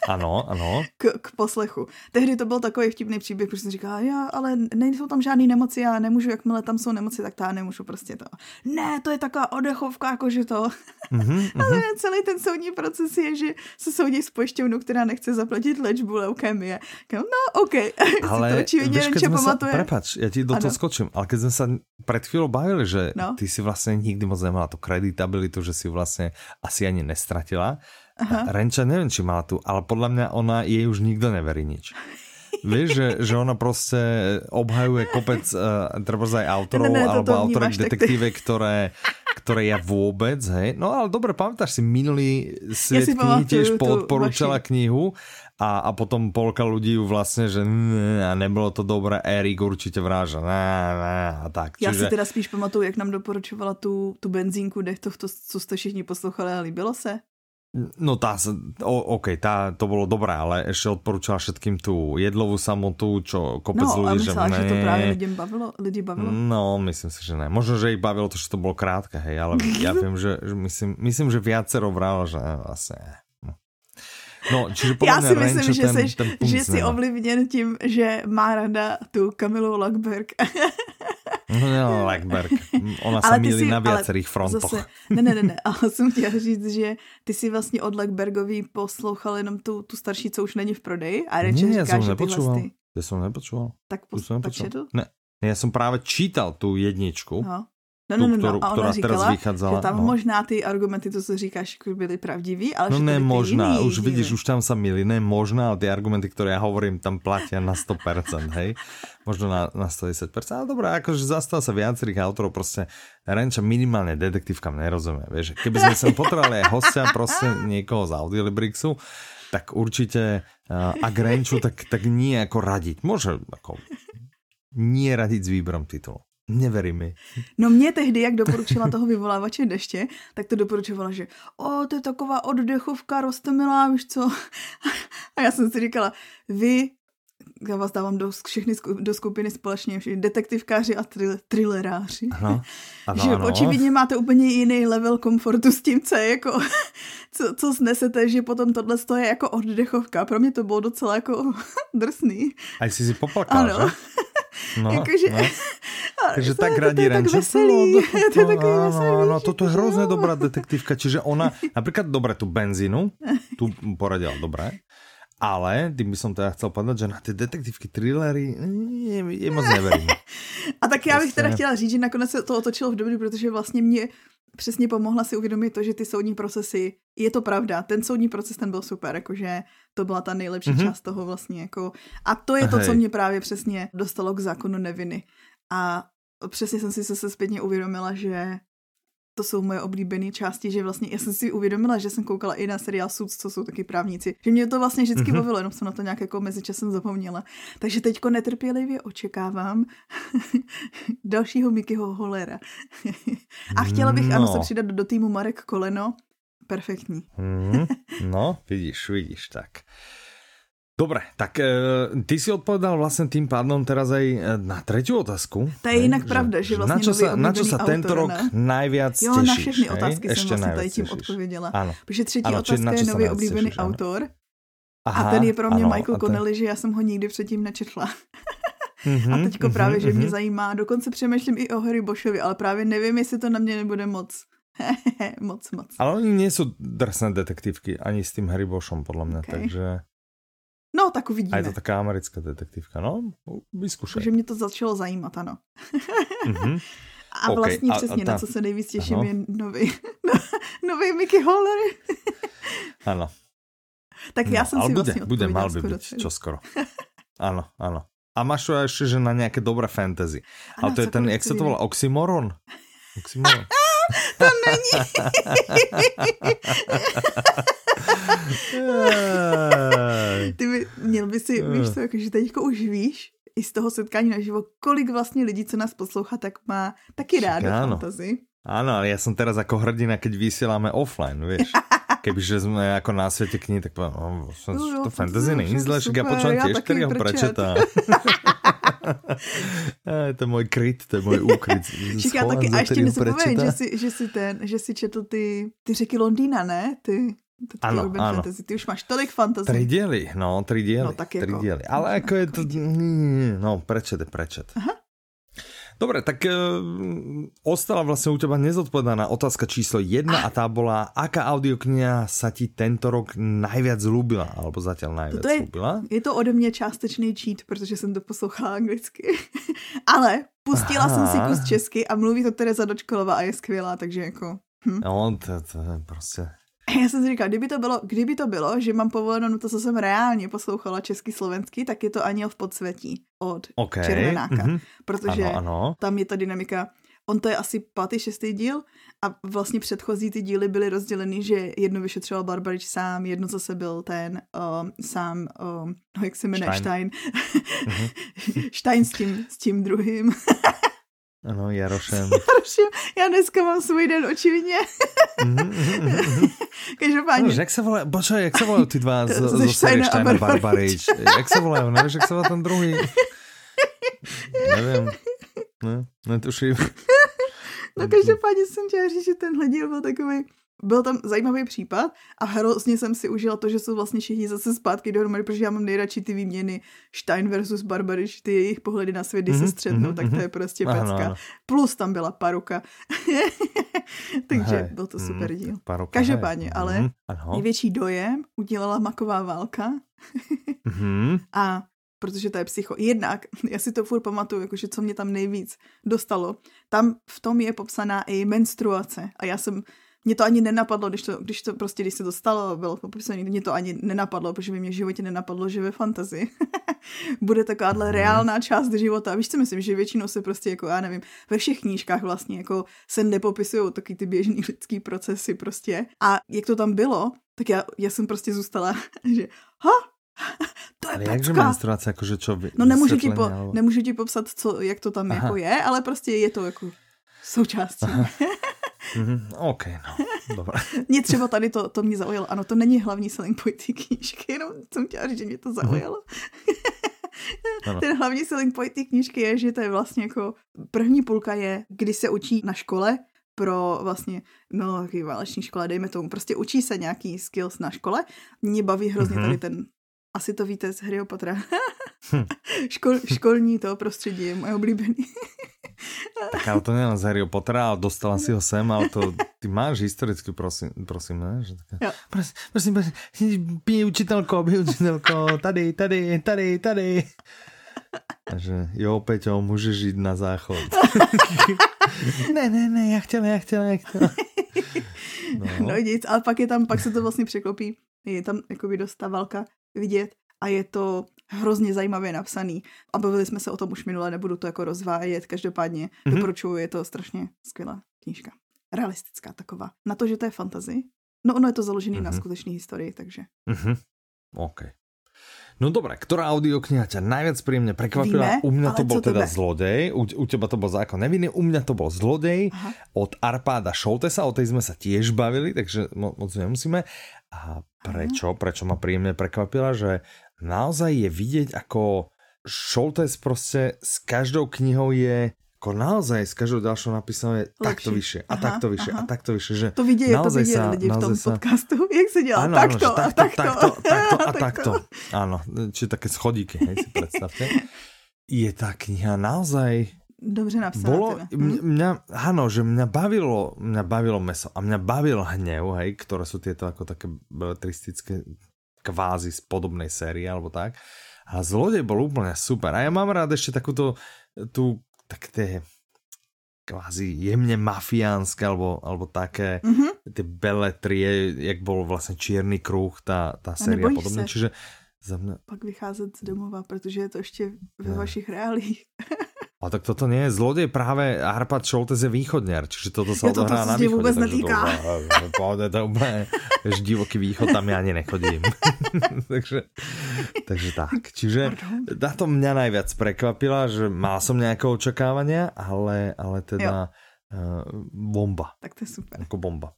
Ano, ano. k, k poslechu. Tehdy to byl takový vtipný příběh, protože jsem říkala, já, ale nejsou tam žádné nemoci, já nemůžu, jakmile tam jsou nemoci, tak ta nemůžu prostě to. Ne, to je taková odechovka, jakože to. Mm-hmm, ale celý ten soudní proces je, že se soudí s pojišťovnou, která nechce zaplatit léčbu leukemie. No, OK. Ale to očividně keď pamatuje. Sa, prepač, ja ti do toho skočím, ale keď sme sa pred chvíľou bavili, že no. ty si vlastne nikdy moc nemala tú kreditabilitu, že si vlastne asi ani nestratila, Aha. Renča neviem, či má tu, ale podľa mňa ona jej už nikto neverí nič. Vieš, že, že ona prostě obhajuje kopec uh, treba aj autorov ne, ne, alebo autorek detektíve, ktoré, ktoré ja vôbec, hej. No ale dobre, pamätáš si, minulý svet ja knihy tiež podporúčala knihu a, a potom polka ľudí ju vlastne, že ne, a nebylo to dobré, Erik určitě vráža, ne, ne, a tak. Já si teda spíš pamatuju, jak nám doporučovala tu, tu benzínku, dech to, to, co jste všichni poslouchali a líbilo se? No tá, o, OK, tá, to bolo dobré, ale ešte odporúčala všetkým tú jedlovú samotu, čo kopec no, ľudí, že ne. že to práve ľudí bavilo, ľudí bavilo? No, myslím si, že ne. Možno, že ich bavilo to, že to bolo krátke, hej, ale ja viem, že, že myslím, myslím, že viacero vralo, že vlastne... No, čiže Já si myslím, že, ten, seš, ten že jsi ovlivněn tím, že má rada tu Kamilu Lockberg. No, Lackberg. Ona se mílí na viacerých frontoch. Zase, ne, ne, ne, ne, ale jsem chtěla říct, že ty si vlastně od Lackbergový poslouchal jenom tu, tu starší, co už není v prodeji a Reče říká, já jsem že nepočúval. Ty... Ja som nepočúval. Tak, pos- tak četl? Ne, ja som práve čítal tu jedničku. No. No, no, no, no. a ona říkala, že tam no. možná ty argumenty, to, co říkáš, byly pravdivý, ale no že ne možná, už vidíš, už tam sa milí, ne možná, ale ty argumenty, ktoré ja hovorím, tam platia na 100%, hej? Možno na, na 110%, ale dobré, akože zastal sa viacerých autorov, proste Renča minimálne detektívkam nerozumie, vieš, keby sme sem potrebovali aj hostia, proste niekoho z Audiolibrixu, tak určite, uh, ak Renču, tak, tak nie ako radiť, môže ako nie radiť s výberom titulu. Neverím mi. No mě tehdy, jak doporučila toho vyvolávače deště, tak to doporučovala, že o, to je taková oddechovka, rostomilá, víš co. A já jsem si říkala, vy, já vás dávám do, všechny do skupiny společně, všichni detektivkáři a thriller, thrilleráři. Ano, ano, že ano. očividně máte úplně jiný level komfortu s tím, co je jako, co, co snesete, že potom tohle je jako oddechovka. Pro mě to bylo docela jako drsný. A jsi si poplakal, ano. že? No, Jakože... No. Takže tak radí Range. Tak veselý. No, to je takový no, veselý. No, toto je hrozně dobrá detektivka. Čiže ona, například dobré tu benzínu, tu poradila dobré, ale tým by som teda chcel povedať, že na ty detektivky, thrillery je, je moc neverím. A tak já bych teda chtěla říct, že nakonec se to otočilo v dobře, protože vlastně mě přesně pomohla si uvědomit to, že ty soudní procesy, je to pravda, ten soudní proces ten byl super, jakože to byla ta nejlepší mm-hmm. část toho vlastně, jako a to je to, Hej. co mě právě přesně dostalo k zákonu neviny. A přesně jsem si se zpětně uvědomila, že to jsou moje oblíbené části, že vlastně já jsem si uvědomila, že jsem koukala i na seriál Suits, co jsou taky právníci, že mě to vlastně vždycky mm-hmm. bavilo, jenom jsem na to nějak jako mezičasem zapomněla. Takže teďko netrpělivě očekávám dalšího Mickeyho Holera. A chtěla bych, no. ano, se přidat do týmu Marek Koleno, perfektní. mm, no, vidíš, vidíš, tak. Dobre, tak e, ty si odpovedal vlastně tým pádom teraz aj e, na tretiu otázku. To je jinak pravda, že vlastně na čo sa, na čo sa tento rok ne? najviac jo, tešíš? na všechny otázky jsem vlastně tady tím těšíš. odpověděla. Ano. Protože třetí ano, otázka je nový oblíbený těšíš, autor. Aha, a ten je pro mě ano, Michael ten... Connelly, že já jsem ho nikdy předtím nečetla. mm-hmm, a teďko mm-hmm, právě, že mm-hmm. mě mhm. zajímá, dokonce přemýšlím i o Harry Boshovi, ale právě nevím, jestli to na mě nebude moc. moc, moc. Ale oni sú drsné detektívky ani s tým Harry Boschom, podľa mňa, okay. takže... No, tak uvidíme. A je to taká americká detektivka, no, vyzkušej. Takže mě to začalo zajímat, ano. mm-hmm. A okay. vlastně přesně, a, a ta... na co se nejvíc těším, ano. je nový, no, nový Mickey Holler. ano. Tak já no, jsem si bude, vlastně bude, mal by byť čoskoro. Ano, ano. A máš ještě, že na nějaké dobré fantasy. Ano, Ale to je ten, jak se to volá, Oxymoron? Oxymoron. to není. Ty by, měl by si, víš co, jakože teďko už víš, i z toho setkání naživo, kolik vlastně lidí, co nás poslouchá, tak má taky rád fantasy. Áno, ale ja som teraz ako hrdina, keď vysielame offline, vieš. Kebyže sme ako na svete knihy, tak poviem, no, som, no, to fantasy není zle, ja počúvam tiež, ktorý ho prečetá. je to můj kryt, to je můj úkryt. Já taky, a ještě nezapomeň, že si, že si ten, že si četl ty, ty řeky Londýna, ne? Ty, ty ano, ano. Fantasy. Ty už máš tolik fantasy. Tři díly, no, tři díly. No, tak jako, díly. Ale jako je to, no, prečet je prečet. Aha. Dobre, tak e, ostala vlastne u teba nezodpovedaná otázka číslo jedna a tá bola, aká audiokniha sa ti tento rok najviac zlúbila, alebo zatiaľ najviac to je, zlúbila? Je to ode mě částečný cheat, protože jsem to poslouchala anglicky. Ale pustila Aha. jsem si kus česky a mluví to Tereza Dočkolová a je skvělá, takže jako... Hm. No, to, to je prostě já jsem si říkala, kdyby to bylo, kdyby to bylo, že mám povoleno no to, co jsem reálně poslouchala český, slovenský, tak je to Aniel v podsvětí od okay. Červenáka. Mm-hmm. Protože ano, ano. tam je ta dynamika. On to je asi pátý, šestý díl a vlastně předchozí ty díly byly rozděleny, že jedno vyšetřoval Barbarič sám, jedno zase byl ten um, sám, um, no jak se jmenuje, Stein. Stein, mm-hmm. Stein s tím, s tím druhým. Ano, Jarošem. Jarošem. Já dneska mám svůj den, očividně. Mm-hmm. Každopádně. No, jak se volají, bože, jak se volají ty dva z, z, z série Stein a Barbarič? Jak se volají, nevíš, jak se volá ten druhý? Nevím. Ne, netuším. No každopádně jsem chtěla říct, že tenhle díl byl takový byl tam zajímavý případ a hrozně jsem si užila to, že jsou vlastně všichni zase zpátky dohromady, protože já mám nejradši ty výměny Stein versus Barbariš, ty jejich pohledy na svět, kdy mm-hmm, se mhm, střetnou, mm-hmm, tak to je prostě pecka. Ano, ano. Plus tam byla paruka. Takže hej, byl to super mm, díl. Paruka, Každopádně, hej. ale mm, ano. největší dojem udělala maková válka. mm-hmm. A protože to je psycho. Jednak, já si to furt pamatuju, jakože co mě tam nejvíc dostalo, tam v tom je popsaná i menstruace a já jsem mě to ani nenapadlo, když to, když to prostě, když se to stalo, bylo popsané, mě to ani nenapadlo, protože by mě v životě nenapadlo, že ve fantazii bude takováhle mhm. reálná část života. Víš, co myslím, že většinou se prostě jako, já nevím, ve všech knížkách vlastně jako se nepopisují taky ty běžný lidský procesy prostě. A jak to tam bylo, tak já, já jsem prostě zůstala, že ha, to je ale jakže menstruace, jakože čo No nemůžu ti, po, nemůžu ti popsat, co, jak to tam Aha. jako je, ale prostě je to jako součástí. Mm-hmm, OK, no, dobré. mě třeba tady to, to mě zaujalo. Ano, to není hlavní selling point té knížky, jenom jsem chtěla říct, že mě to mhm. zaujalo. Ten hlavní selling point té knížky je, že to je vlastně jako první půlka je, kdy se učí na škole pro vlastně, no, takový váleční škola, dejme tomu, prostě učí se nějaký skills na škole. Mě baví hrozně mm-hmm. tady ten, asi to víte z Harryho Pottera, hm. Škol, školní to prostředí je moje oblíbený. Tak ale to nejen z Harryho Pottera, ale dostala si ho sem, ale to ty máš historicky, prosím, prosím ne? Že taká, prosím, prosím, prosím, pí učitelko, pí učitelko, tady, tady, tady, tady. Takže jo, Peťo, můžeš jít na záchod. ne, ne, ne, já chtěla, já chtěla, já chtěla. No. no nic, ale pak je tam, pak se to vlastně překlopí, je tam jakoby dost ta válka vidět a je to hrozně zajímavě napsaný. A bavili jsme se o tom už minule, nebudu to jako rozvájet, každopádně mm-hmm. doporučuji, je to strašně skvělá knížka. realistická taková. Na to, že to je fantasy. No ono je to založené mm-hmm. na mhm. skutečné historii, takže. Mm-hmm. OK. No dobré, ktorá audiokniha ťa najviac príjemne prekvapila? Víme, u mňa to bol teda tebe? Zlodej, u, u teba to bol Zákon neviny, u mňa to bol Zlodej Aha. od Arpáda Šoltesa, o tej sme sa tiež bavili, takže mo, moc nemusíme. A prečo? Aha. Prečo ma príjemne prekvapila, že naozaj je vidieť, ako Šoltes prostě s každou knihou je ako naozaj s každou ďalšou napísanou je Lepší. takto vyššie a aha, takto vyššie aha. a takto vyššie. Že to vidí, to vidí sa, lidi v tom sa... podcastu, jak se dělá ano, takto, ano, takto, a takto, takto, takto a takto. Áno, či také schodíky, hej, si predstavte. Je tá kniha naozaj dobře napsaná. Bolo, teda. Hm? mňa, áno, že mňa bavilo, mňa bavilo meso a mňa bavil hnev, hej, ktoré sú tieto ako také beletristické kvázi z podobnej série alebo tak. A zlodej bol úplne super. A ja mám rád ešte takúto tú tak tie kvázi jemne mafiánske alebo, alebo také mm -hmm. tie beletrie, jak bol vlastne Čierny kruh, tá, tá séria a podobne. Čiže za mňa... Pak vycházet z domova, protože je to ještě ve ne. vašich reálích. A tak toto nie je zlodej práve Arpad Šoltes je východňar, čiže toto sa odohrá na východe. vůbec netýká. To, to, to úplne, že divoký východ, tam ja ani nechodím. takže, takže tak. Čiže táto mňa najviac prekvapila, že mal som nejaké očakávania, ale, ale teda uh, bomba. Tak to je super. Ako bomba.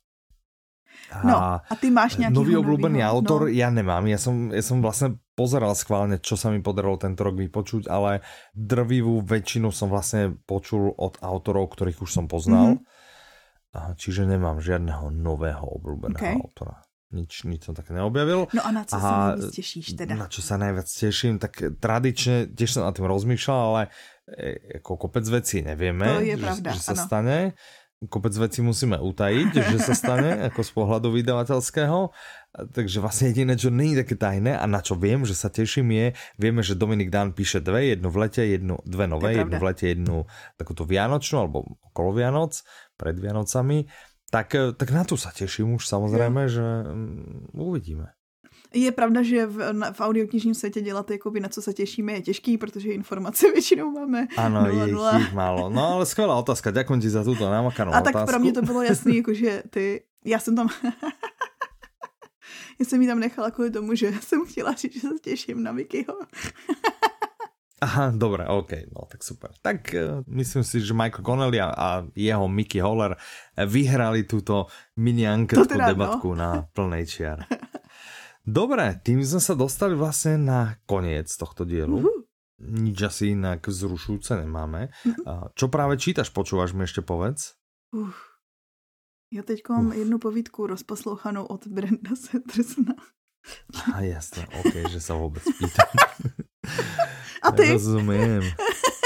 A no, a ty máš nejaký nový obľúbený autor? No. Ja nemám. Ja som, ja som vlastne pozeral schválne, čo sa mi podarilo tento rok vypočuť, ale drvivú väčšinu som vlastne počul od autorov, ktorých už som poznal. Mm-hmm. Čiže nemám žiadneho nového obľúbeného okay. autora. Nič, nič som tak neobjavil. No a na co a sa najviac tešíš teda? Na čo sa najviac teším, tak tradične, tiež som nad tým rozmýšľal, ale e, ako kopec vecí nevieme, to je že, pravda, že sa ano. stane kopec vecí musíme utajiť, že sa stane ako z pohľadu vydavateľského. Takže vlastne jediné, čo není také tajné a na čo viem, že sa teším je, vieme, že Dominik Dán píše dve, jednu v lete, jednu, dve nové, jednu v lete, jednu takúto vianočnú alebo okolo Vianoc, pred Vianocami. Tak, tak na tu sa teším už samozrejme, že mm, uvidíme. Je pravda, že v, na, v audioknižním světě dělat jakoby na co se těšíme je těžký, protože informace většinou máme Ano, je jich málo. No ale skvělá otázka, děkuji ti za tuto namakanou A otázku. tak pro mě to bylo jasný, jakože ty, já jsem tam... já jsem ji tam nechala kvůli tomu, že jsem chtěla říct, že se těším na Mickeyho. Aha, dobré, OK, no tak super. Tak uh, myslím si, že Michael Connelly a, a jeho Mickey Holler vyhrali túto mini anketku no. debatku no. na plnej čiar. Dobre, tým sme sa dostali vlastne na koniec tohto dielu. Uh-huh. Nič asi inak zrušujúce nemáme. Uh-huh. Čo práve čítaš, počúvaš mi ešte povedz? Uh. Já teď mám uh. jednu povídku rozposlouchanou od Brenda Sandersona. A jasne, ok, že sa vôbec pýtam. A ty? Rozumiem.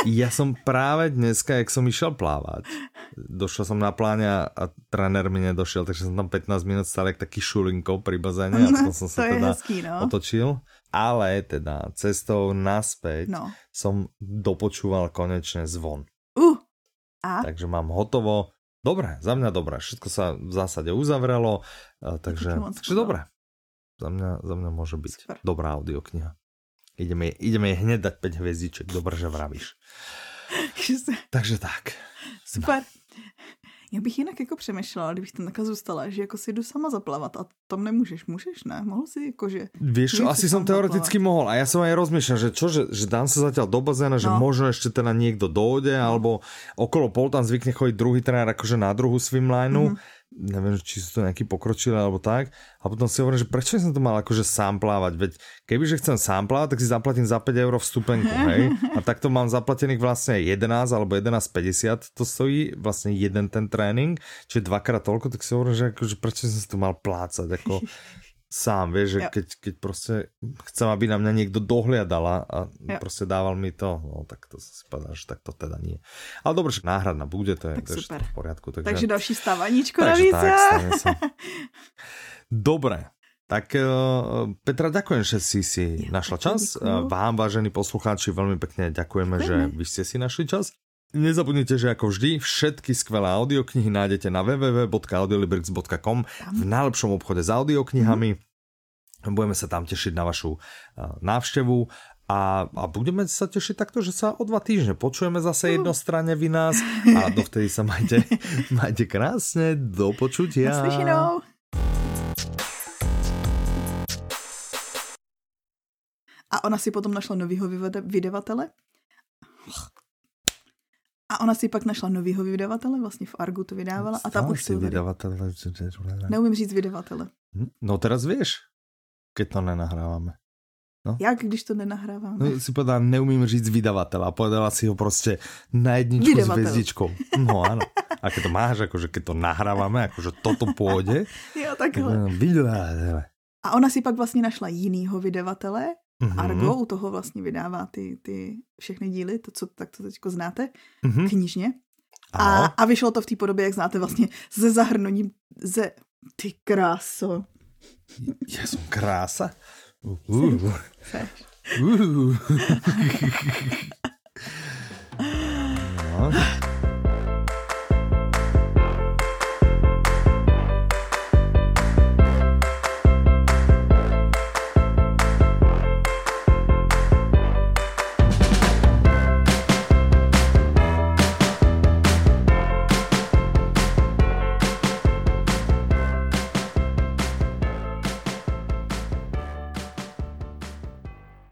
Ja som práve dneska, jak som išiel plávať, došel som na pláne a trenér mi nedošiel, takže som tam 15 minút stál jak taký šulinko pri bazéne a potom som sa teda hezký, no. otočil. Ale teda cestou naspäť no. som dopočúval konečne zvon. Uh, a? Takže mám hotovo. Dobre, za mňa dobré. Všetko sa v zásade uzavrelo, takže, takže dobré. Za mňa, za mňa môže byť Super. dobrá audiokniha. Ideme, ideme hneď dať 5 hviezdiček. Dobre, že vravíš. Takže tak. Super. No. Já bych jinak jako přemýšlela, kdybych tam takhle zůstala, že jako si jdu sama zaplavat a tom nemůžeš, můžeš, ne? Mohl si jakože... Čo, asi som teoreticky zaplavat. mohol a ja som aj rozmýšľal, že čo, že, že dám sa zatiaľ do bazéna, no. že možno ešte teda niekto dojde, alebo okolo pol tam zvykne chodiť druhý tréner akože na druhú swimlineu. Mm-hmm neviem, či sú to nejaký pokročilé alebo tak. A potom si hovorím, že prečo som to mal akože sám plávať, veď kebyže chcem sám plávať, tak si zaplatím za 5 eur vstupenku, hej. A takto mám zaplatených vlastne 11 alebo 11,50 to stojí vlastne jeden ten trénink, čiže dvakrát toľko, tak si hovorím, že akože prečo som si to mal plácať, ako sám, vieš, že keď, keď proste chcem, aby na mňa niekto dohliadala a jo. proste dával mi to, no tak to si povedal, že tak to teda nie. Ale dobre, že náhradná bude, to je, tak to je v poriadku. Takže, takže další stavaníčko navíc. Tak. Dobre, tak uh, Petra, ďakujem, že si si ja, našla čas. Vám, vážení poslucháči, veľmi pekne ďakujeme, ďakujeme, že vy ste si našli čas. Nezabudnite, že ako vždy všetky skvelé audioknihy nájdete na www.audiolibrix.com v najlepšom obchode s audioknihami. Mm. Budeme sa tam tešiť na vašu návštevu a, a budeme sa tešiť takto, že sa o dva týždne počujeme zase jednostranne vy nás a dovtedy sa majte, majte krásne, do počutia. Naslyšenou. A ona si potom našla novýho vydavatele. A ona si pak našla novýho vydavatele, vlastně v Argu to vydávala. A tam už si vydavatele. Neumím říct vydavatele. Hm? No teraz vieš, keď to nenahráváme. No. Jak, když to nenahráváme? No, si povedala, neumím říct vydavatel a povedala si ho prostě na jedničku Vydavatel. s hvězdičkou. No ano. A keď to máš, akože keď to nahrávame, akože toto pôjde. jo, takhle. Vydavatel. A ona si pak vlastně našla jinýho vydavatele, mm-hmm. Argo, u toho vlastně vydává ty, ty všechny díly, to, co tak to teďko znáte, mm-hmm. knižně. A, a vyšlo to v té podobě, jak znáte vlastně, ze zahrnutím, ze... Ty kráso. Já jsem krása? Uh. Uh. Uh. no.